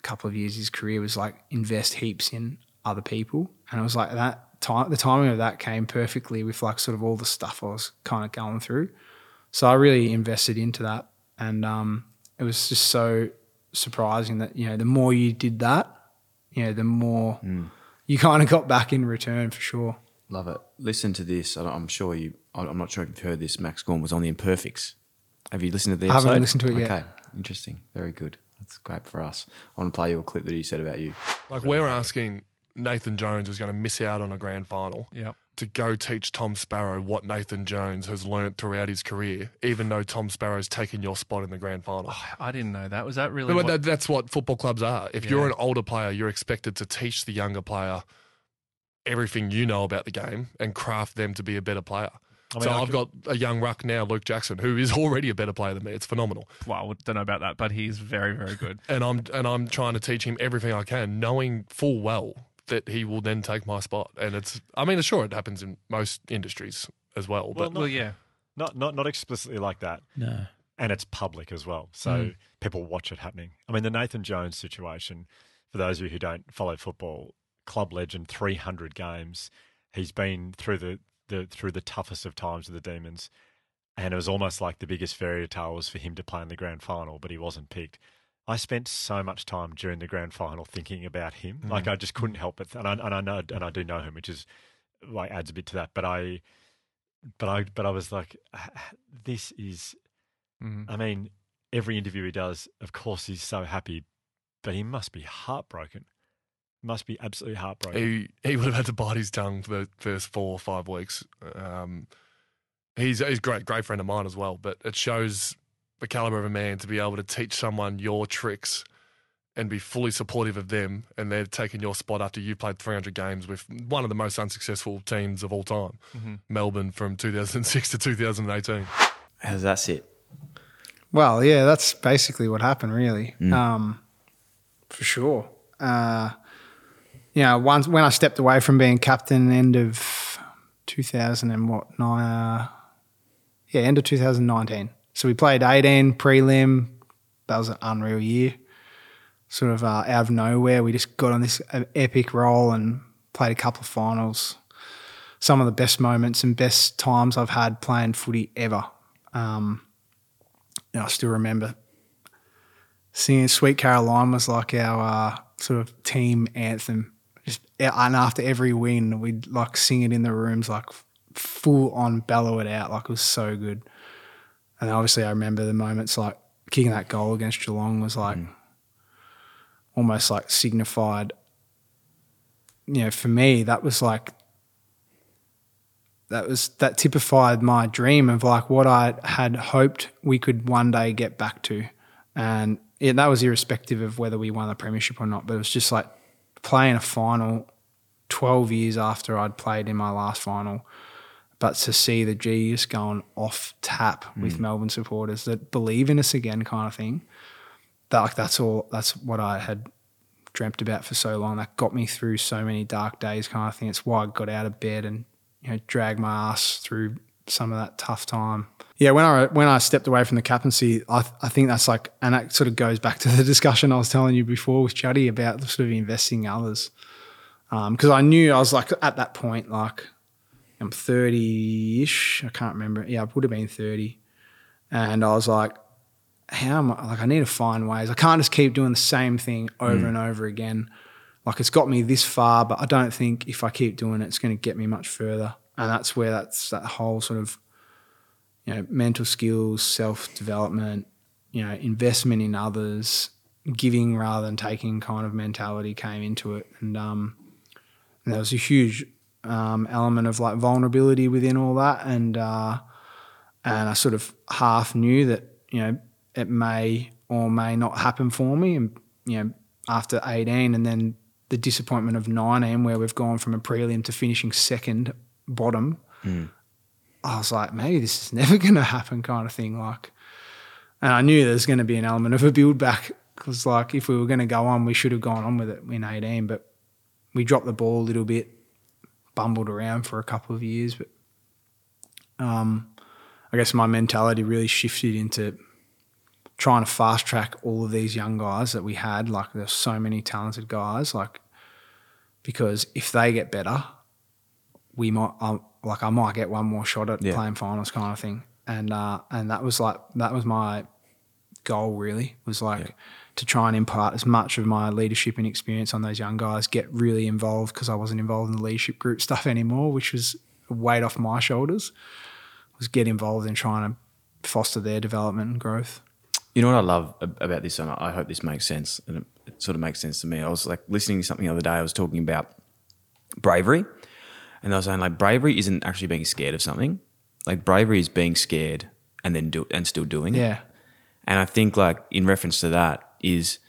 couple of years of his career was like invest heaps in other people. And it was like that time, the timing of that came perfectly with like sort of all the stuff I was kind of going through. So I really invested into that. And um, it was just so surprising that, you know, the more you did that, you know, the more you kind of got back in return for sure. Love it. Listen to this. I'm sure you. I'm not sure if you've heard this. Max Gawn was on the Imperfects. Have you listened to the I haven't listened to it yet. Okay, interesting. Very good. That's great for us. I want to play you a clip that he said about you. Like we're asking Nathan Jones, who's going to miss out on a grand final, Yep. to go teach Tom Sparrow what Nathan Jones has learnt throughout his career, even though Tom Sparrow's taken your spot in the grand final. Oh, I didn't know that. Was that really? No, but what- that, that's what football clubs are. If you're an older player, you're expected to teach the younger player everything you know about the game and craft them to be a better player. I mean, so I I've got a young ruck now, Luke Jackson, who is already a better player than me. It's phenomenal. well, I don't know about that, but he's very, very good. And I'm and I'm trying to teach him everything I can, knowing full well that he will then take my spot. And it's I mean, sure it happens in most industries as well. Well, But not- well, yeah. Not not not explicitly like that. No. And it's public as well. So Mm. people watch it happening. I mean, the Nathan Jones situation, for those of you who don't follow football, club legend, 300 games. He's been through the, the through the toughest of times with the Demons. And it was almost like the biggest fairy tale was for him to play in the grand final, but he wasn't picked. I spent so much time during the grand final thinking about him. Like I just couldn't help it, and I, and I know, and I do know him, which is like adds a bit to that. But I, but I, but I was like, this is. Mhm. I mean, every interview he does, of course, he's so happy, but he must be heartbroken. Must be absolutely heartbroken. he he would have had to bite his tongue for the first four or five weeks. Um, he's he's a great great friend of mine as well, but it shows the caliber of a man to be able to teach someone your tricks and be fully supportive of them, and they're taking your spot after you played 300 games with one of the most unsuccessful teams of all time, Mhm. Melbourne from 2006 to 2018. How does that sit? Well, yeah, that's basically what happened, really. Mm. Um, for sure. Uh, you know, once when I stepped away from being captain, end of 2000 and what nine, uh, yeah, end of 2019. So we played 18 prelim. That was an unreal year. Sort of uh, out of nowhere, we just got on this uh, epic roll and played a couple of finals. Some of the best moments and best times I've had playing footy ever. Um, and I still remember singing "Sweet Caroline" was like our uh, sort of team anthem. And after every win, we'd like sing it in the rooms, like full on bellow it out, like it was so good. And obviously, I remember the moments like kicking that goal against Geelong was like mm. almost like signified. You know, for me, that was like that was that typified my dream of like what I had hoped we could one day get back to, and yeah, that was irrespective of whether we won the premiership or not. But it was just like playing a final, twelve years after I'd played in my last final, but to see the G just going off tap with Mm. Melbourne supporters that believe in us again, kind of thing. That like that's all. That's what I had dreamt about for so long. That got me through so many dark days, kind of thing. It's why I got out of bed and you know dragged my ass through some of that tough time. Yeah, when I when I stepped away from the captaincy, I I think that's like, and that sort of goes back to the discussion I was telling you before with Juddy about sort of investing in others. Because I knew I was like at that point, like I'm 30 ish. I can't remember. Yeah, I would have been 30. And I was like, how am I? Like, I need to find ways. I can't just keep doing the same thing over Mm. and over again. Like, it's got me this far, but I don't think if I keep doing it, it's going to get me much further. And that's where that's that whole sort of, you know, mental skills, self development, you know, investment in others, giving rather than taking kind of mentality came into it. And, um, and there was a huge um, element of like vulnerability within all that, and uh, and I sort of half knew that you know it may or may not happen for me, and you know after eighteen, and then the disappointment of nineteen, where we've gone from a prelim to finishing second bottom. I was like, maybe this is never going to happen, kind of thing. Like, and I knew there's going to be an element of a build back because, like, if we were going to go on, we should have gone on with it in 18, but we dropped the ball a little bit, bumbled around for a couple of years. But um, I guess my mentality really shifted into trying to fast track all of these young guys that we had. Like, there's so many talented guys. Like, because if they get better, we might um, like I might get one more shot at Yeah. playing finals kind of thing. And uh, and that was like that was my goal really was like to try and impart as much of my leadership and experience on those young guys, get really involved because I wasn't involved in the leadership group stuff anymore, which was a weight off my shoulders. Was get involved in trying to foster their development and growth. You know what I love about this, and I hope this makes sense, and it sort of makes sense to me. I was like listening to something the other day. I was talking about bravery, and I was saying like bravery isn't actually being scared of something. Like bravery is being scared and then do and still doing it. Yeah. And I think like in reference to that is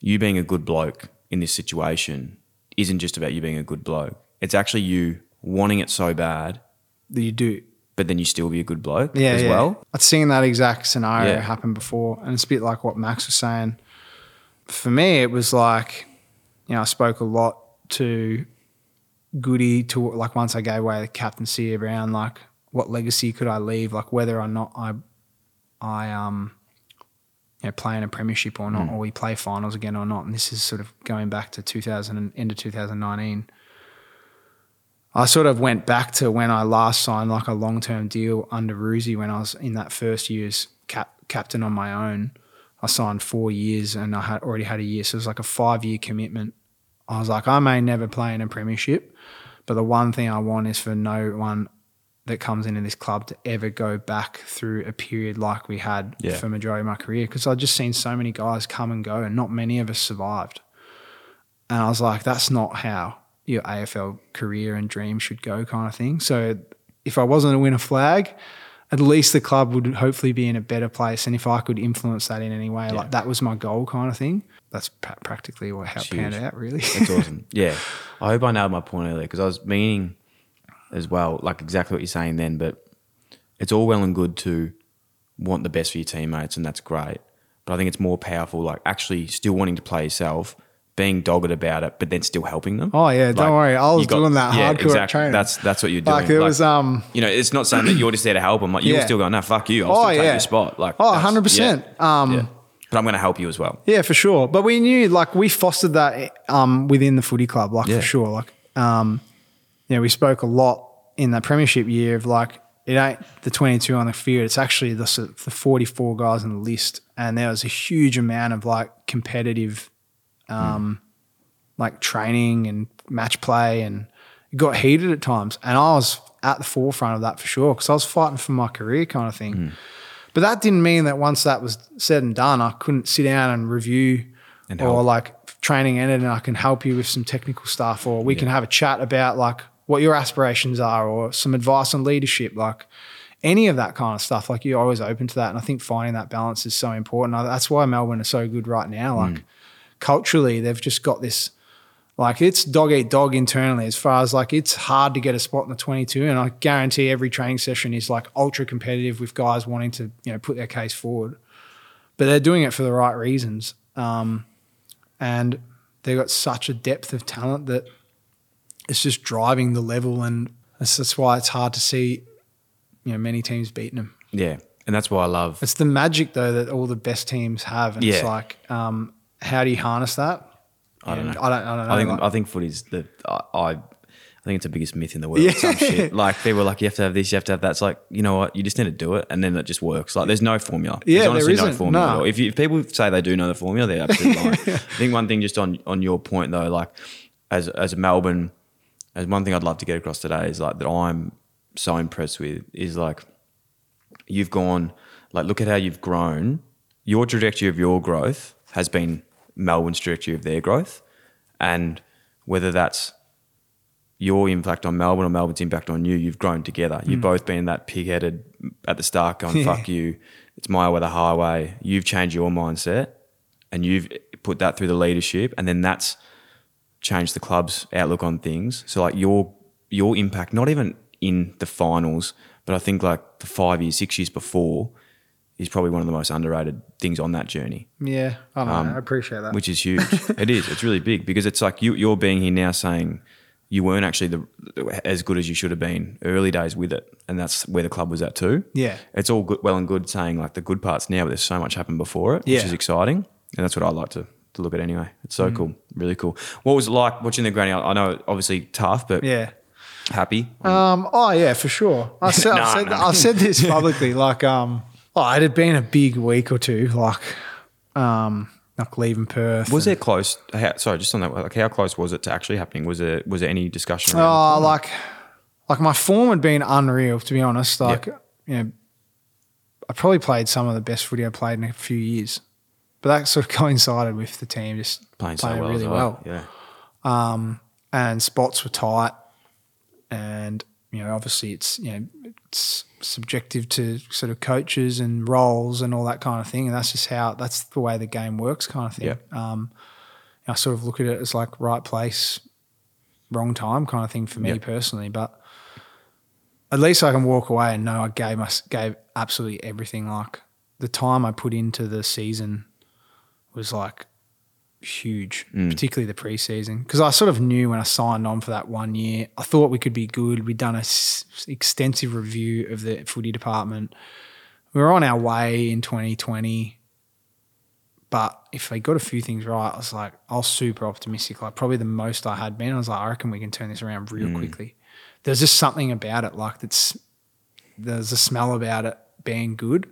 you being a good bloke in this situation isn't just about you being a good bloke. It's actually you wanting it so bad that you do, but then you still be a good bloke yeah, as yeah. well. I've seen that exact scenario Yeah. happen before, and it's a bit like what Max was saying. For me, it was like, you know, I spoke a lot to Goody to like once I gave away the captaincy around like what legacy could I leave, like whether or not I, I um, you know, play in a premiership or not, Mm. or we play finals again or not. And this is sort of going back to 2000 and end of 2019. I sort of went back to when I last signed like a long term deal under Roosie when I was in that first year's cap, captain on my own. I signed four years and I had already had a year. So it was like a five year commitment. I was like, I may never play in a premiership, but the one thing I want is for no one that comes into this club to ever go back through a period like we had Yeah. for majority of my career. Because I've just seen so many guys come and go and not many of us survived. And I was like, that's not how your AFL career and dream should go, kind of thing. So if I wasn't to win a flag at least the club would hopefully be in a better place. And if I could influence that in any way, like that was my goal kind of thing. That's pra- practically what, how it panned out, really. That's awesome. Yeah. I hope I nailed my point earlier because I was meaning as well, like exactly what you're saying then, but it's all well and good to want the best for your teammates and that's great. But I think it's more powerful, like actually still wanting to play yourself, being dogged about it, but then still helping them. Oh, yeah, don't worry. I was got- doing that yeah, hardcore exactly. training. That's that's what you're doing. Like, it was, um, you know, it's not saying that you're just there to help them. Like you're Yeah. still going, no, fuck you. I'll Oh, still take yeah. your spot. Like, Oh, that's- 100%. yeah. Um, But I'm going to help you as well. Yeah, for sure. But we knew, like, we fostered that um, within the footy club, like, Yeah. for sure. Like, um, you know, we spoke a lot in the premiership year of like, it ain't the 22 on the field. It's actually the, the 44 guys on the list. And there was a huge amount of like competitive, um, like training and match play. And it got heated at times. And I was at the forefront of that for sure because I was fighting for my career kind of thing. But that didn't mean that once that was said and done, I couldn't sit down and review And or help. like training ended and I can help you with some technical stuff or we can have a chat about like what your aspirations are or some advice on leadership, like any of that kind of stuff. Like you're always open to that. And I think finding that balance is so important. That's why Melbourne are so good right now. Mm. Like culturally, they've just got this like it's dog eat dog internally as far as like it's hard to get a spot in the 22 and i guarantee every training session is like ultra competitive with guys wanting to you know put their case forward. But they're doing it for the right reasons um, and they've got such a depth of talent that it's just driving the level and that's, that's why it's hard to see you know many teams beating them Yeah. And that's why I love it's the magic though that all the best teams have and it's like um, how do you harness that I don't know. I don't, I don't know. I think like- I think footy's the I, I I think it's the biggest myth in the world. Yeah. Some shit. Like people are like you have to have this, you have to have that. It's like you know what, you just need to do it, and then it just works. Like there's no formula. Yeah, there's honestly there no formula. No. at all. If, you, if people say they do know the formula, they're absolutely lying. I think one thing just on on your point though, like as as a Melbourne, as one thing I'd love to get across today is like that I'm so impressed with is like you've gone like look at how you've grown. Your trajectory of your growth has been Melbourne's trajectory of their growth, and whether that's your impact on Melbourne or Melbourne's impact on you, you've grown together. You've Mm. both been that pig-headed at the start, going Yeah. "fuck you," it's my way the highway. You've changed your mindset, and you've put that through the leadership, and then that's changed the club's outlook on things. So like your your impact, not even in the finals, but I think like the five years, six years before, is probably one of the most underrated things on that journey. yeah i don't Um, i appreciate that Which is huge. it is. It's really big because it's like you, you're being here now saying you weren't actually the as good as you should have been early days with it, and that's where the club was at too. Yeah. it's all good, well and good saying like the good parts now, but there's so much happened before it, Yeah. which is exciting, and that's what I like to to look at anyway. It's so Mm. cool, really cool. What was it like watching the granny? I I know obviously tough, but yeah happy. Um, oh yeah, for sure. I said, No, I've, said no. I've said this publicly. Like, um, oh, it had been a big week or two. Like, um, like leaving Perth. Was and- there close? How, sorry, just on that. Like, how close was it to actually happening? Was there was there any discussion? Oh, like, like my form had been unreal. To be honest, like, you know, I probably played some of the best footy I played in a few years, but that sort of coincided with the team just playing playing, so well, really as well. Yeah. um, and spots were tight, and you know, obviously, it's you know, it's subjective to sort of coaches and roles and all that kind of thing, and that's just how that's the way the game works, kind of thing. Yeah. Um, I sort of look at it as like right place, wrong time, kind of thing for me Yeah. personally, but. At least I can walk away and know I gave us gave absolutely everything. Like the time I put into the season was like huge, Mm. particularly the preseason, because I sort of knew when I signed on for that one year, I thought we could be good. We'd done a s- extensive review of the footy department. We were on our way in 2020, but if I got a few things right, I was like, I was super optimistic. Like probably the most I had been. I was like, I reckon we can turn this around real Mm. quickly. There's just something about it, like that's there's a smell about it being good.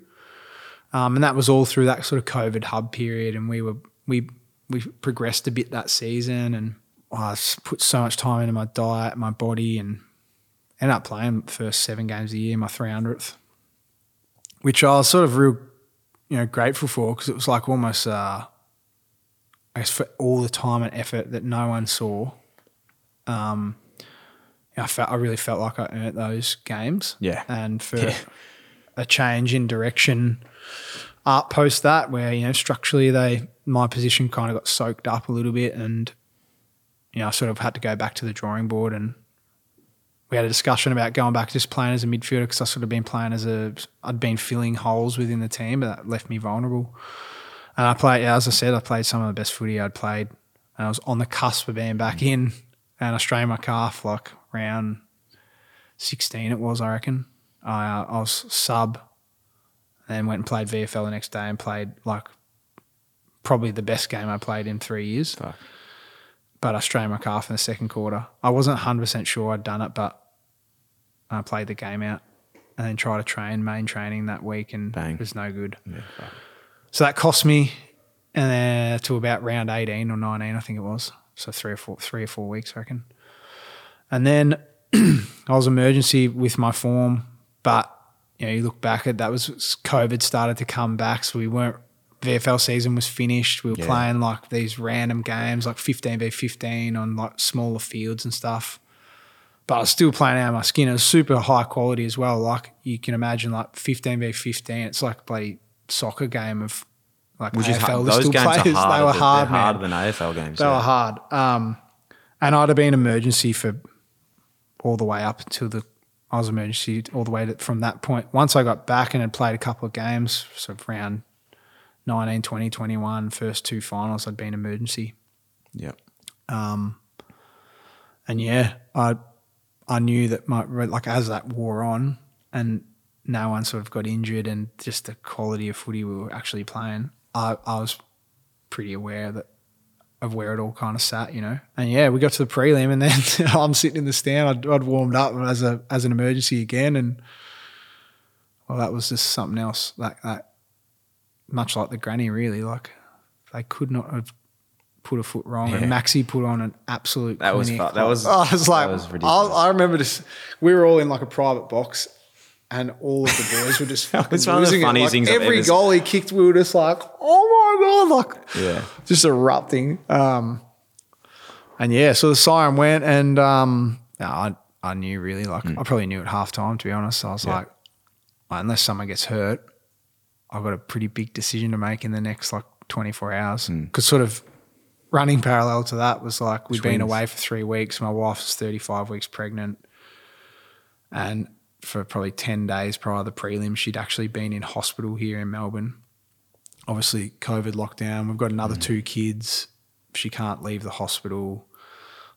Um, and that was all through that sort of COVID hub period. And we were we we progressed a bit that season, and oh, I put so much time into my diet, my body, and ended up playing the first seven games of the year, my 300th, which I was sort of real, you know, grateful for because it was like almost, uh, I guess, for all the time and effort that no one saw. Um, I felt I really felt like I earned those games. Yeah. and for Yeah. a change in direction up post that, where you know structurally they my position kind of got soaked up a little bit, and you know I sort of had to go back to the drawing board, and we had a discussion about going back to just playing as a midfielder because I sort of been playing as a I'd been filling holes within the team, but that left me vulnerable. And I played, yeah, as I said, I played some of the best footy I'd played, and I was on the cusp of being back in, and I strained my calf like round sixteen. It was, I reckon. I uh, I was sub, and went and played VFL the next day and played like probably the best game I played in three years. But I strained my calf in the second quarter. I wasn't hundred percent sure I'd done it, but I played the game out and then tried to train main training that week, and it was no good. So that cost me, and then to about round eighteen or nineteen, I think it was. So three or four, three or four weeks, I reckon. And then I was emergency with my form, but you know, you look back at that was COVID started to come back, so we weren't. VFL season was finished. We were Yeah. playing like these random games, like fifteen v fifteen on like smaller fields and stuff. But I was still playing out of my skin. It was super high quality as well. Like you can imagine, like fifteen v fifteen. It's like a bloody soccer game of like Which is AFL hard. listed Those games players. are harder. They were hard, they're man. harder than AFL games. They yeah. were hard. Um, and I'd have been emergency for all the way up until the I was emergency all the way to, from that point. Once I got back and had played a couple of games, sort of round 19, 20, 21, first two finals, I'd been emergency. Yep. Um, and yeah, I I knew that my like as that wore on and no one sort of got injured and just the quality of footy we were actually playing, I, I was pretty aware that of where it all kind of sat, you know. And yeah, we got to the prelim, and then I'm sitting in the stand. I'd, I'd warmed up as a as an emergency again, and well, that was just something else. That that much like the granny, really. Like they could not have put a foot wrong. Yeah. And Maxi put on an absolute. That was clinic. fu- that was- I was like, was I. I remember just we were all in like a private box. And all of the boys were just fucking It's one of the losing it. Like, every ever- goal he kicked, we were just like, "Oh my god!" Like, Yeah. just erupting. Um, and yeah, so the siren went, and um, I I knew really like I probably knew at halftime to be honest. I was Yeah. like, unless someone gets hurt, I've got a pretty big decision to make in the next like 24 hours. Hmm. Because sort of running parallel to that was like we'd been away for three weeks. My wife was 35 weeks pregnant, and for probably 10 days prior to the prelim, she'd actually been in hospital here in Melbourne. Obviously, COVID lockdown. We've got another hmm. two kids. She can't leave the hospital.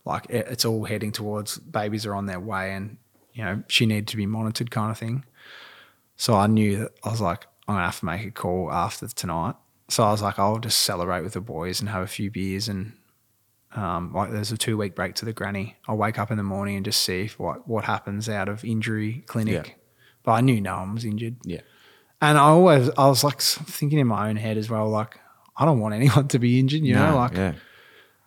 Like it's all heading towards babies are on their way, and you know she needed to be monitored, kind of thing. So I knew that I was like, I'm gonna have to make a call after tonight. So I was like, I'll just celebrate with the boys and have a few beers and um, like there's a two week break to the granny. I'll wake up in the morning and just see if, what what happens out of injury clinic. Yeah. But I knew no one was injured. Yeah. And I always I was like thinking in my own head as well, like I don't want anyone to be injured. You know, like yeah.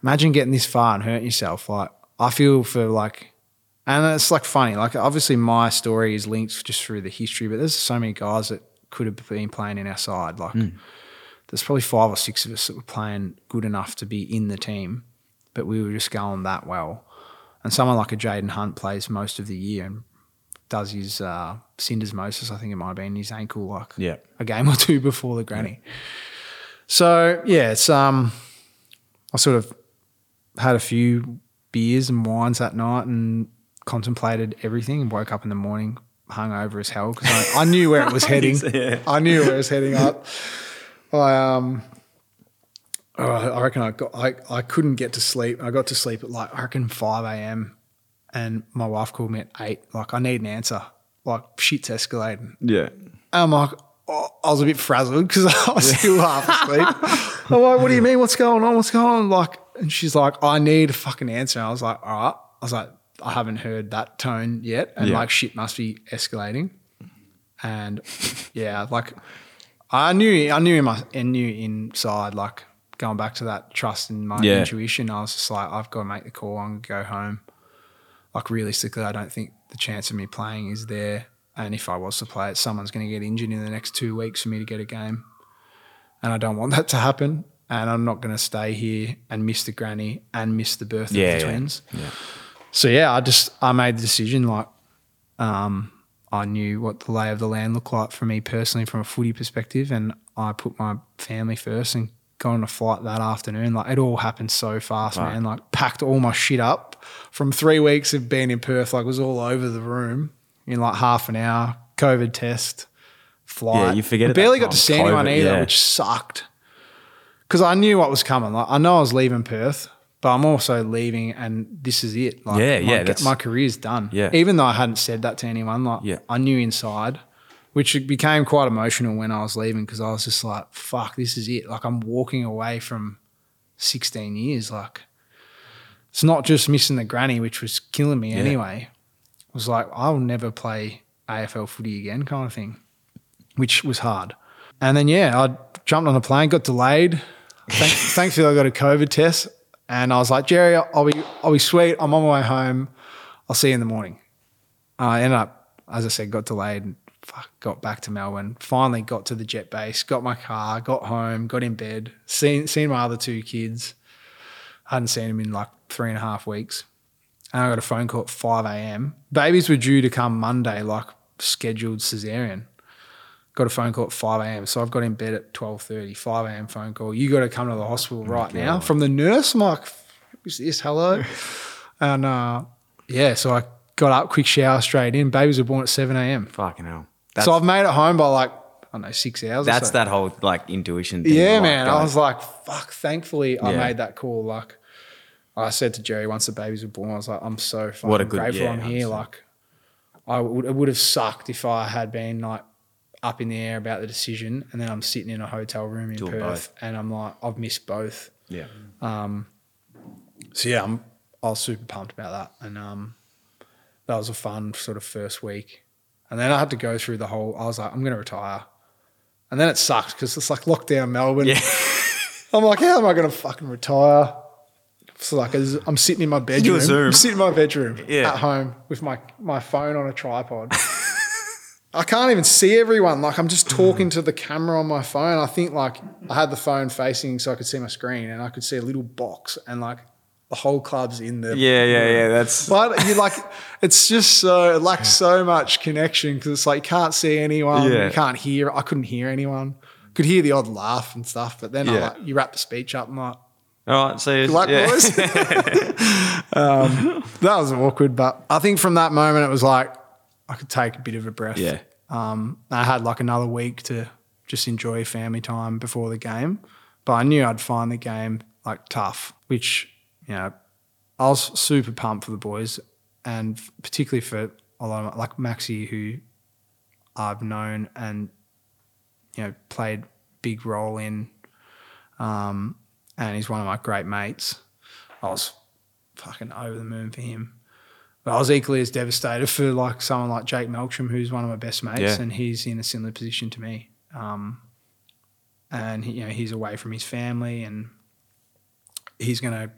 imagine getting this far and hurting yourself. Like I feel for like, and it's like funny. Like obviously my story is linked just through the history, but there's so many guys that could have been playing in our side. Like there's probably five or six of us that were playing good enough to be in the team, but we were just going that well. And someone like a Jayden Hunt plays most of the year and does his uh, syndesmosis, I think it might have been his ankle, like Yeah. a game or two before the granny. So yeah, it's um, I sort of had a few beers and wines that night and contemplated everything and woke up in the morning hung over as hell because I, I knew where it was heading. Yeah. I knew where it was heading up. I um, oh, I reckon I got I, I couldn't get to sleep. I got to sleep at like I reckon five a.m. and my wife called me at eight. Like I need an answer. Like shit's escalating. Yeah. And I'm like, oh, I was a bit frazzled because I was still half asleep. I'm like, what do you mean? What's going on? What's going on? Like, and she's like, I need a fucking answer. And I was like, all right. I was like, I haven't heard that tone yet. And Yeah. like, shit must be escalating. And yeah, like, I knew, I knew in my, I knew inside, like, going back to that trust in my Yeah. intuition, I was just like, I've got to make the call. I'm to go home. Like, realistically, I don't think the chance of me playing is there. And if I was to play it, someone's going to get injured in the next two weeks for me to get a game. And I don't want that to happen. And I'm not going to stay here and miss the granny and miss the birth Yeah, of the twins. Yeah. So yeah, I just I made the decision like, um, I knew what the lay of the land looked like for me personally from a footy perspective, and I put my family first and got on a flight that afternoon. Like it all happened so fast, Right. man. Like packed all my shit up from three weeks of being in Perth. Like was all over the room in like half an hour. COVID test, flight. Yeah, you forget I barely got to see anyone either, yeah. which sucked because I knew what was coming. Like I know I was leaving Perth, but I'm also leaving, and this is it. Like, Yeah, my, yeah, that's- my career's done. Yeah. even though I hadn't said that to anyone, like Yeah. I knew inside, which became quite emotional when I was leaving because I was just like, "Fuck, this is it." Like I'm walking away from 16 years. Like it's not just missing the granny, which was killing me Yeah. anyway. It was like I'll never play AFL footy again, kind of thing, which was hard. And then yeah, I jumped on a plane, got delayed. Thank, thankfully, I got a COVID test, and I was like, Jerry, I'll be I'll be sweet. I'm on my way home. I'll see you in the morning. I ended up, as I said, got delayed and fuck, got back to Melbourne. Finally got to the jet base, got my car, got home, got in bed, seen seen my other two kids. I hadn't seen them in like three and a half weeks. And I got a phone call at 5 a.m. Babies were due to come Monday, like scheduled cesarean. Got a phone call at 5 a.m. So I've got in bed at 12.30, 5 a.m. phone call. You got to come to the hospital right now. From the nurse, I'm like, who's this? Hello? and uh, yeah, so I got up, quick shower, straight in. Babies were born at 7 a.m. Fucking hell. So I've made it home by like, I don't know, six hours or That's so. that whole like intuition thing. Yeah, like, man. I was like, fuck. Thankfully, I made that call. Like, I said to Jerry once the babies were born, I was like, I'm so fucking What a good- grateful yeah, I'm here. 100%. Like, I would, it would have sucked if I had been like up in the air about the decision, and then I'm sitting in a hotel room in Doing Perth, and I'm like, I've missed both. yeah. Um, so yeah, I'm, I was super pumped about that, and um, that was a fun sort of first week. And then I had to go through the whole. I was like, I'm going to retire, and then it sucked because it's like lockdown Melbourne. Yeah. I'm like, how am I going to fucking retire? It's like I'm sitting in my bedroom. I'm sitting in my bedroom Yeah. at home with my my phone on a tripod. I can't even see everyone. Like I'm just talking to the camera on my phone. I think like I had the phone facing so I could see my screen and I could see a little box and like the whole club's in there. Yeah, yeah, yeah. That's But you like, it's just so it lacks so much connection because it's like you can't see anyone, Yeah. you can't hear. I couldn't hear anyone. Could hear the odd laugh and stuff, but then I Yeah. like you wrap the speech up and like, all right. So good luck, yeah. boys. um, that was awkward, but I think from that moment it was like I could take a bit of a breath. Yeah. Um, I had like another week to just enjoy family time before the game, but I knew I'd find the game like tough, which you know I was super pumped for the boys, and particularly for a lot of like Maxi, who I've known and you know played big role in, um, and he's one of my great mates. I was fucking over the moon for him. But I was equally as devastated for like someone like Jake Melksham, who's one of my best mates, Yeah. and he's in a similar position to me. Um, and he, you know he's away from his family, and he's going to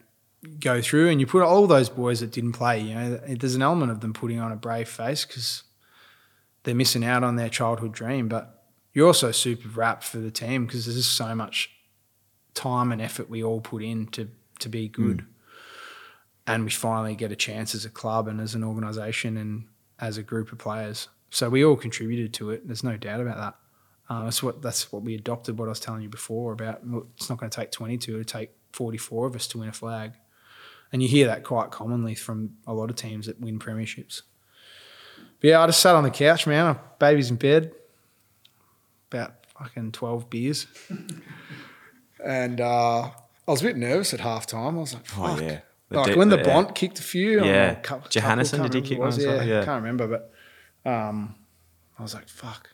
go through. And you put all those boys that didn't play. You know, there's an element of them putting on a brave face because they're missing out on their childhood dream. But you're also super wrapped for the team because there's just so much time and effort we all put in to to be good. And we finally get a chance as a club and as an organisation and as a group of players. So we all contributed to it. There's no doubt about that. Uh, that's what that's what we adopted. What I was telling you before about it's not going to take 22; it'll take 44 of us to win a flag, and you hear that quite commonly from a lot of teams that win premierships. But yeah, I just sat on the couch, man. My baby's in bed, about fucking 12 beers, and uh, I was a bit nervous at half time. I was like, Oh, yeah. The Like de- when the yeah. Bont kicked a few, Yeah. or a cou- Johannisen, couple, did he kick remember who it one well? Yeah, Yeah. can't remember, but um, I was like, fuck.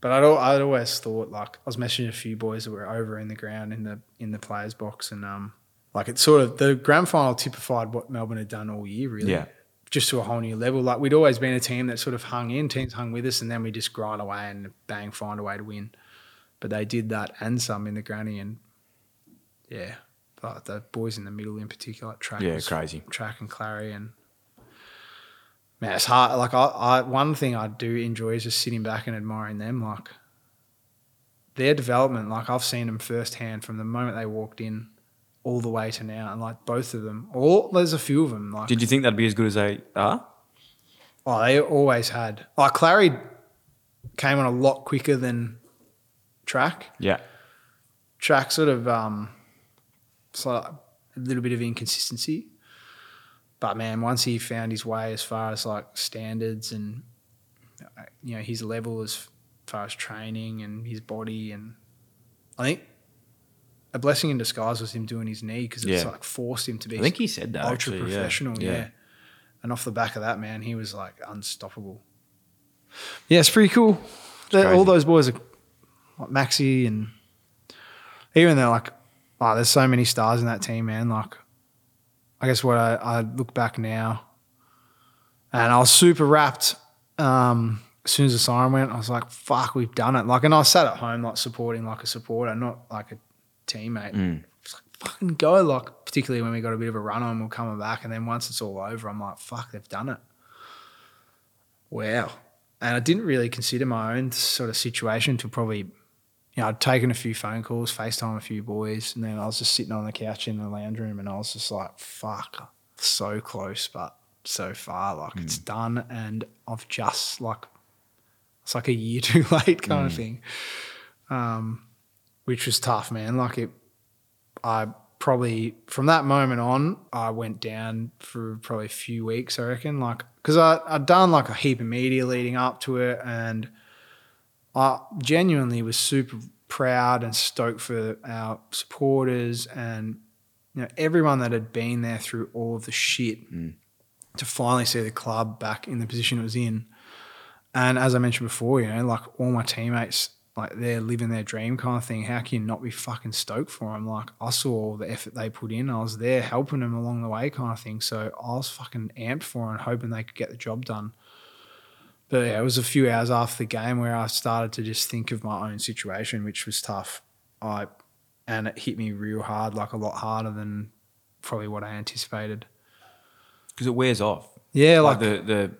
But I'd, I'd always thought like I was messaging a few boys that were over in the ground in the in the players box, and um, like it sort of the grand final typified what Melbourne had done all year, really. Yeah. Just to a whole new level. Like we'd always been a team that sort of hung in, teams hung with us, and then we just grind away and bang, find a way to win. But they did that and some in the granny, and yeah, like the boys in the middle in particular, like Trac, Yeah, was- crazy. Trac and Clarry, and man, it's hard. Like I, I, one thing I do enjoy is just sitting back and admiring them. Like their development, like I've seen them firsthand from the moment they walked in all the way to now, and like both of them, all there's a few of them. Like Did you think that'd be as good as they are? Oh, they always had. Like Clarry came on a lot quicker than Trac. Yeah. Trac sort of um, it's like a little bit of inconsistency. But man, once he found his way as far as like standards and uh, you know his level as far as training and his body, and I think a blessing in disguise was him doing his knee because it's Yeah. like forced him to be. I think he said that, ultra actually, professional. Yeah. yeah. And off the back of that, man, he was like unstoppable. Yeah, it's pretty cool. They're- all those boys are like Maxi and even though like, oh, there's so many stars in that team, man. Like, I guess what I, I look back now, and I was super wrapped. Um, as soon as the siren went, I was like, "Fuck, we've done it!" Like, and I sat at home like supporting like a supporter, not like a teammate. Mm. It's like fucking go, like particularly when we got a bit of a run on, we're coming back, and then once it's all over, I'm like, "Fuck, they've done it." Wow. And I didn't really consider my own sort of situation to probably, you know, I'd taken a few phone calls, FaceTime a few boys, and then I was just sitting on the couch in the lounge room and I was just like, fuck, so close, but so far. Like it's done. And I've just like, it's like a year too late kind of thing. Um, which was tough, man. Like it, I probably from that moment on, I went down for probably a few weeks, I reckon. Like, because I I'd done like a heap of media leading up to it, and I genuinely was super proud and stoked for our supporters and you know everyone that had been there through all of the shit mm. to finally see the club back in the position it was in. And as I mentioned before, you know, like all my teammates, like they're living their dream kind of thing. How can you not be fucking stoked for them? Like I saw all the effort they put in. I was there helping them along the way, kind of thing. So I was fucking amped for them, hoping they could get the job done. But yeah, it was a few hours after the game where I started to just think of my own situation, which was tough. I and it hit me real hard, like a lot harder than probably what I anticipated. Because it wears off. Yeah, like, like- the the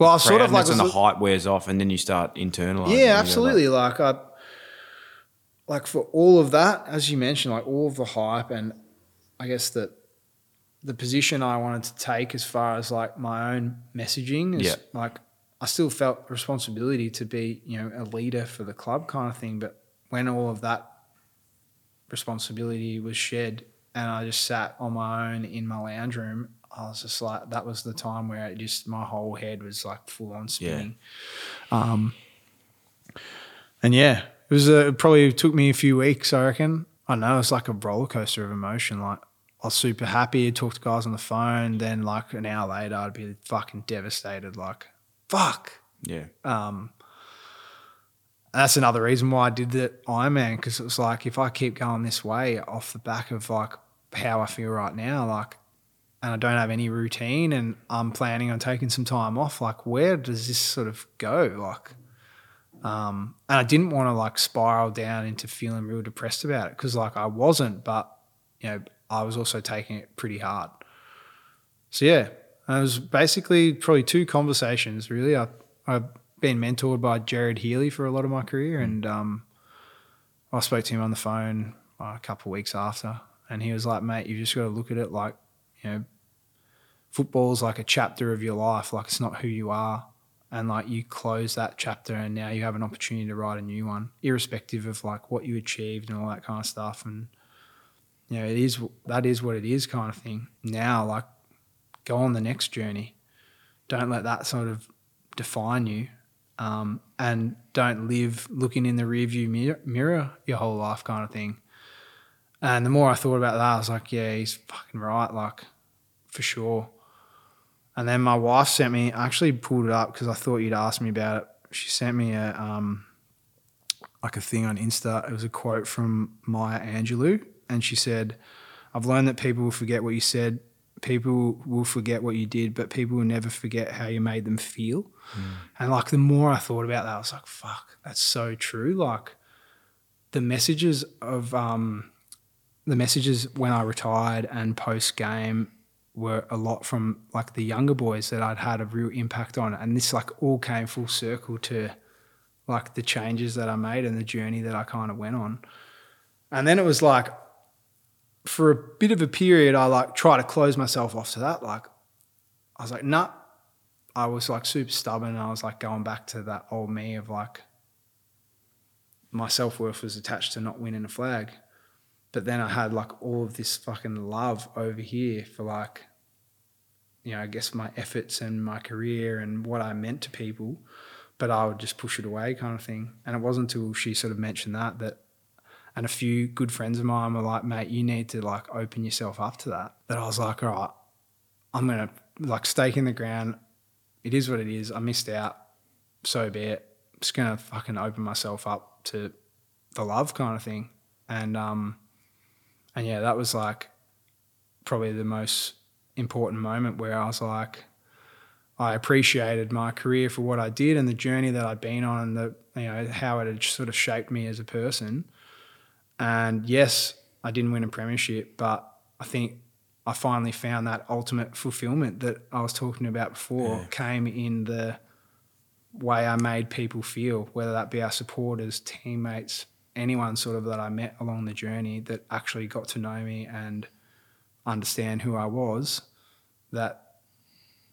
Well, I sort of like and the hype wears off, and then you start internalizing. Yeah, absolutely. Like I, like for all of that, as you mentioned, like all of the hype, and I guess that the position I wanted to take as far as like my own messaging is Yeah. like I still felt responsibility to be you know a leader for the club kind of thing. But when all of that responsibility was shed, and I just sat on my own in my lounge room. I was just like, that was the time where it just my whole head was like full on spinning. Um, and yeah, it was a, it probably took me a few weeks, I reckon. I know it's like a roller coaster of emotion. Like I was super happy, talk to guys on the phone. Then like an hour later, I'd be fucking devastated. Like, fuck. Yeah. Um, that's another reason why I did the Ironman because it was like if I keep going this way off the back of like how I feel right now, like, and I don't have any routine, and I'm planning on taking some time off, like, where does this sort of go? Like, um, and I didn't want to like spiral down into feeling real depressed about it because like I wasn't, but you know, I was also taking it pretty hard. So yeah, and it was basically probably two conversations really. I I've been mentored by Jared Healy for a lot of my career, and um, I spoke to him on the phone uh, a couple of weeks after, and he was like, "Mate, you've just got to look at it like you know, football's like a chapter of your life. Like it's not who you are." And like you close that chapter, and now you have an opportunity to write a new one, irrespective of like what you achieved and all that kind of stuff. And you know, it is that is what it is, kind of thing. Now, like, go on the next journey. Don't let that sort of define you, um, and don't live looking in the rearview mirror, mirror your whole life, kind of thing. And the more I thought about that, I was like, yeah, he's fucking right, like, for sure. And then my wife sent me. I actually pulled it up because I thought you'd ask me about it. She sent me a um, like a thing on Insta. It was a quote from Maya Angelou, and she said, "I've learned that people will forget what you said, people will forget what you did, but people will never forget how you made them feel." And like the more I thought about that, I was like, "Fuck, that's so true." Like the messages of um, the messages when I retired and post game were a lot from like the younger boys that I'd had a real impact on, and this like all came full circle to like the changes that I made and the journey that I kind of went on. And then it was like for a bit of a period, I like try to close myself off to that. Like I was like, nah, I was like super stubborn. I was like going back to that old me of like my self worth was attached to not winning a flag. But then I had like all of this fucking love over here for like, you know, I guess my efforts and my career and what I meant to people. But I would just push it away kind of thing. And it wasn't until she sort of mentioned that that and a few good friends of mine were like, mate, you need to like open yourself up to that. That I was like, all right, I'm gonna like stake in the ground. It is what it is. I missed out. So be it. I'm just gonna fucking open myself up to the love kind of thing. And um and yeah, that was like probably the most important moment where I was like I appreciated my career for what I did and the journey that I'd been on and the you know how it had sort of shaped me as a person. And yes, I didn't win a premiership, but I think I finally found that ultimate fulfillment that I was talking about before Yeah. came in the way I made people feel, whether that be our supporters, teammates, anyone sort of that I met along the journey that actually got to know me and understand who I was, that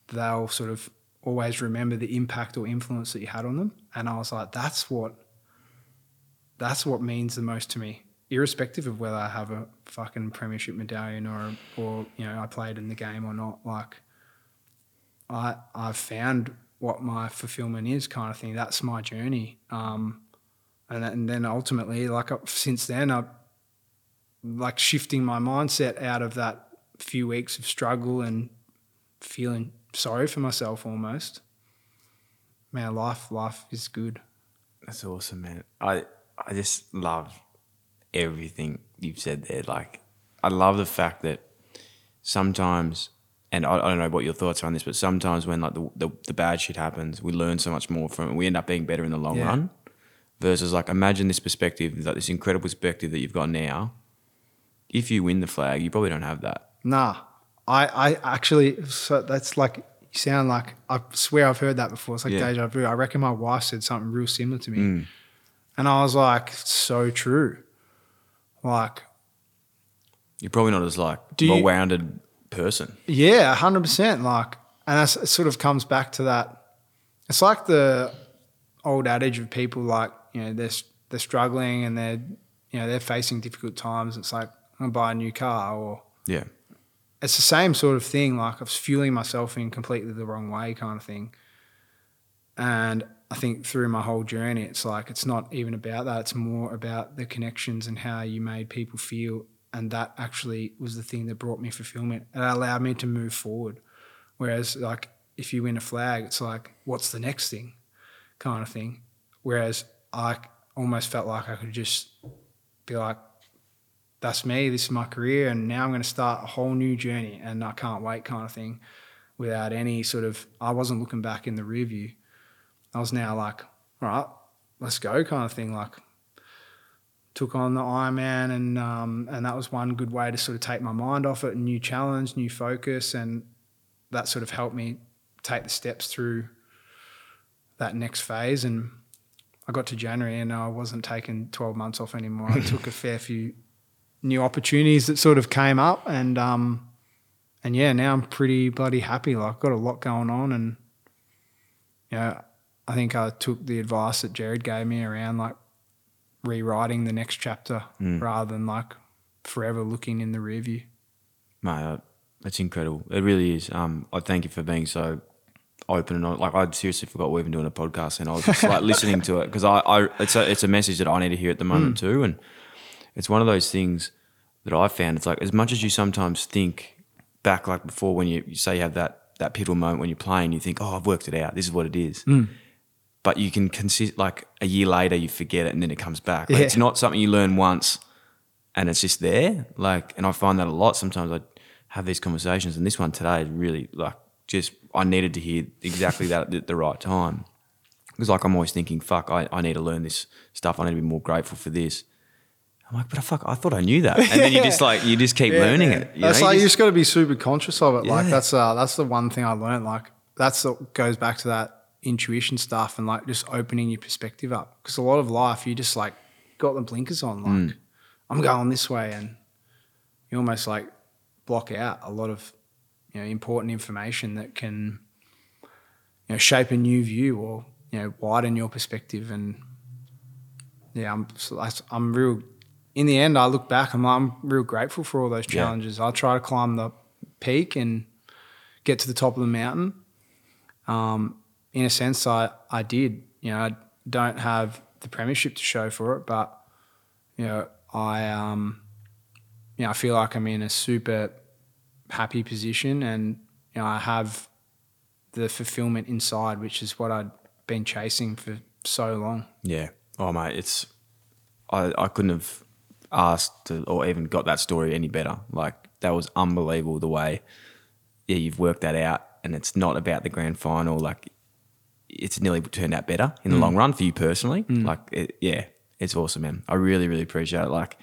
they'll sort of always remember the impact or influence that you had on them. And I was like, that's what that's what means the most to me, irrespective of whether I have a fucking premiership medallion or or you know I played in the game or not. Like, I I've found what my fulfillment is, kind of thing. That's my journey. Um, and, and then ultimately, like since then, I like shifting my mindset out of that few weeks of struggle and feeling sorry for myself almost. Man, life life is good. That's awesome, man. I I just love everything you've said there. Like, I love the fact that sometimes, and I, I don't know what your thoughts are on this, but sometimes when like the, the the bad shit happens, we learn so much more from it. We end up being better in the long Yeah. run. Versus, like, imagine this perspective, like this incredible perspective that you've got now. If you win the flag, you probably don't have that. Nah, I, I actually, so that's like, you sound like, I swear I've heard that before. It's like Yeah. deja vu. I reckon my wife said something real similar to me. Mm. And I was like, so true. Like, You're probably not as like well-rounded person. yeah, 100%. Like, and that's, it sort of comes back to that. It's like the old adage of people like, you know, they're, they're struggling and they're, you know, they're facing difficult times. It's like, I'm to buy a new car or, Yeah. it's the same sort of thing. Like I was fueling myself in completely the wrong way, kind of thing. And I think through my whole journey, it's like it's not even about that. It's more about the connections and how you made people feel. And that actually was the thing that brought me fulfillment. It allowed me to move forward. Whereas, like, if you win a flag, it's like, what's the next thing, kind of thing. Whereas I almost felt like I could just be like, that's me, this is my career, and now I'm going to start a whole new journey, and I can't wait, kind of thing, without any sort of. I wasn't looking back in the rear view. I was now like, all right, let's go, kind of thing. Like, took on the Ironman, and um, and that was one good way to sort of take my mind off it, new challenge, new focus, and that sort of helped me take the steps through that next phase. And I got to January, and I wasn't taking 12 months off anymore. I took a fair few new opportunities that sort of came up and um and yeah now i'm pretty bloody happy like I've got a lot going on and yeah i think i took the advice that jared gave me around like rewriting the next chapter Mm. rather than like forever looking in the rear view Mate, uh, that's incredible. It really is. Um, I thank you for being so open and. Like, I seriously forgot we were even doing a podcast, and I was just like listening to it because I, I, it's a, it's a message that I need to hear at the moment Mm. too, and it's one of those things that I found. It's like as much as you sometimes think back, like before when you, you say you have that that pivotal moment when you're playing, you think, oh, I've worked it out. This is what it is. Mm. But you can consist like a year later, you forget it, and then it comes back. Like, Yeah. It's not something you learn once and it's just there. Like, and I find that a lot. Sometimes I have these conversations, and this one today is really like just I needed to hear exactly that at the right time. Because like I'm always thinking, fuck, I, I need to learn this stuff. I need to be more grateful for this. I'm like, but I fuck, I thought I knew that. And then you just like you just keep Yeah, learning man. it. You that's know? like You just- just got to be super conscious of it. Like that's uh, that's the one thing I learned. Like that's what goes back to that intuition stuff and like just opening your perspective up. Because a lot of life, you just like got the blinkers on. Like Mm. I'm going this way, and you almost like block out a lot of you know important information that can you know shape a new view or you know widen your perspective and yeah I'm I'm real in the end I look back I'm I'm real grateful for all those Yeah. challenges I try to climb the peak and get to the top of the mountain um, in a sense I I did you know I don't have the premiership to show for it but you know I um you know I feel like I'm in a super happy position and you know I have the fulfillment inside which is what I'd been chasing for so long Yeah. Oh mate, it's I I couldn't have asked to, or even got that story any better. Like that was unbelievable the way yeah you've worked that out, and it's not about the grand final. Like it's nearly turned out better in the Mm. long run for you personally. Mm. Like it, yeah, it's awesome, man. I really really appreciate it. Like.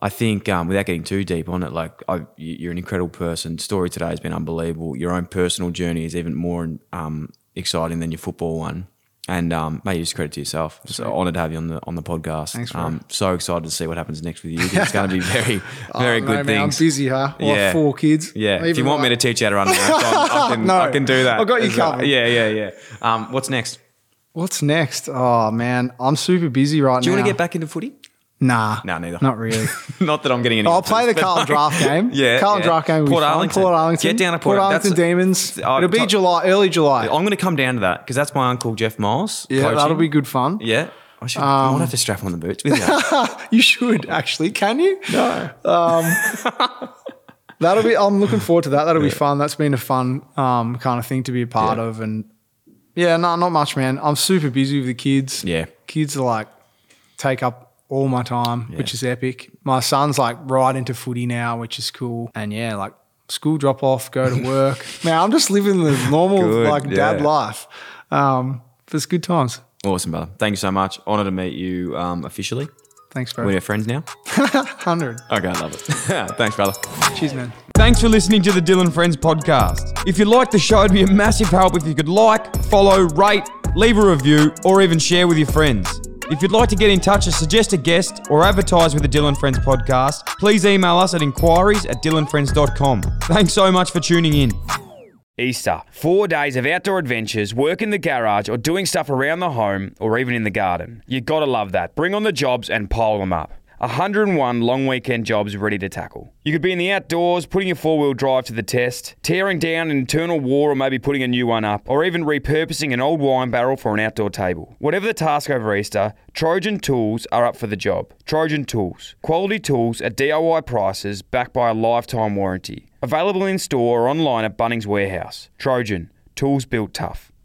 I think um, without getting too deep on it, like I, you- you're an incredible person. Story today has been unbelievable. Your own personal journey is even more um, exciting than your football one. And um, mate, you just credit to yourself. So Sweet. honoured to have you on the on the podcast. Thanks, um, so excited to see what happens next with you. It's going to be very, very Oh, good no, man, I'm busy, huh? Well, yeah, four kids. Yeah, if you Even want me to teach you how to run a marathon, I can, No, I can do that. I've got you as well. covered. Yeah, yeah, yeah. Um, what's next? What's next? Oh man, I'm super busy right now. Do you now. want to get back into footy? Nah, No, neither. not really. Not that I'm getting any. I'll play the Carlton draft game. Yeah, Carlton yeah. draft game. Port. Arlington. Portarlington. Get down to Port Port- Arlington that's- Demons. Oh, It'll be top- July, early July. I'm going to come down to that because that's my uncle Jeff Miles. yeah, coaching. that'll be good fun. Yeah, I should. I Um, might have to strap on the boots with you. you should actually. Can you? No. Um, that'll be. I'm looking forward to that. That'll be fun. That's been a fun um, kind of thing to be a part Yeah. of. And yeah, no, not much, man. I'm super busy with the kids. Yeah. kids are like take up all my time, Yeah. which is epic. My son's like right into footy now, which is cool. And yeah, like school drop off, go to work. man, I'm just living the normal Good, like dad life. Um, but it's good times. awesome, brother. Thank you so much. Honoured to meet you um, officially. Thanks, bro. We're friends now. Hundred. Okay, I love it. Thanks, brother. Cheers, man. Thanks for listening to the Dyl & Friends podcast. If you like the show, it'd be a massive help if you could like, follow, rate, leave a review, or even share with your friends. If you'd like to get in touch or suggest a guest or advertise with the Dyl & Friends podcast, please email us at inquiries at dylandfriends.com. Thanks so much for tuning in. Easter. Four days of outdoor adventures, work in the garage, or doing stuff around the home, or even in the garden. You gotta love that. Bring on the jobs and pile them up. 101 long weekend jobs ready to tackle. You could be in the outdoors, putting your four wheel drive to the test, tearing down an internal wall, or maybe putting a new one up, or even repurposing an old wine barrel for an outdoor table. Whatever the task over Easter, Trojan Tools are up for the job. Trojan Tools. Quality tools at DIY prices backed by a lifetime warranty. Available in store or online at Bunnings Warehouse. Trojan. Tools built tough.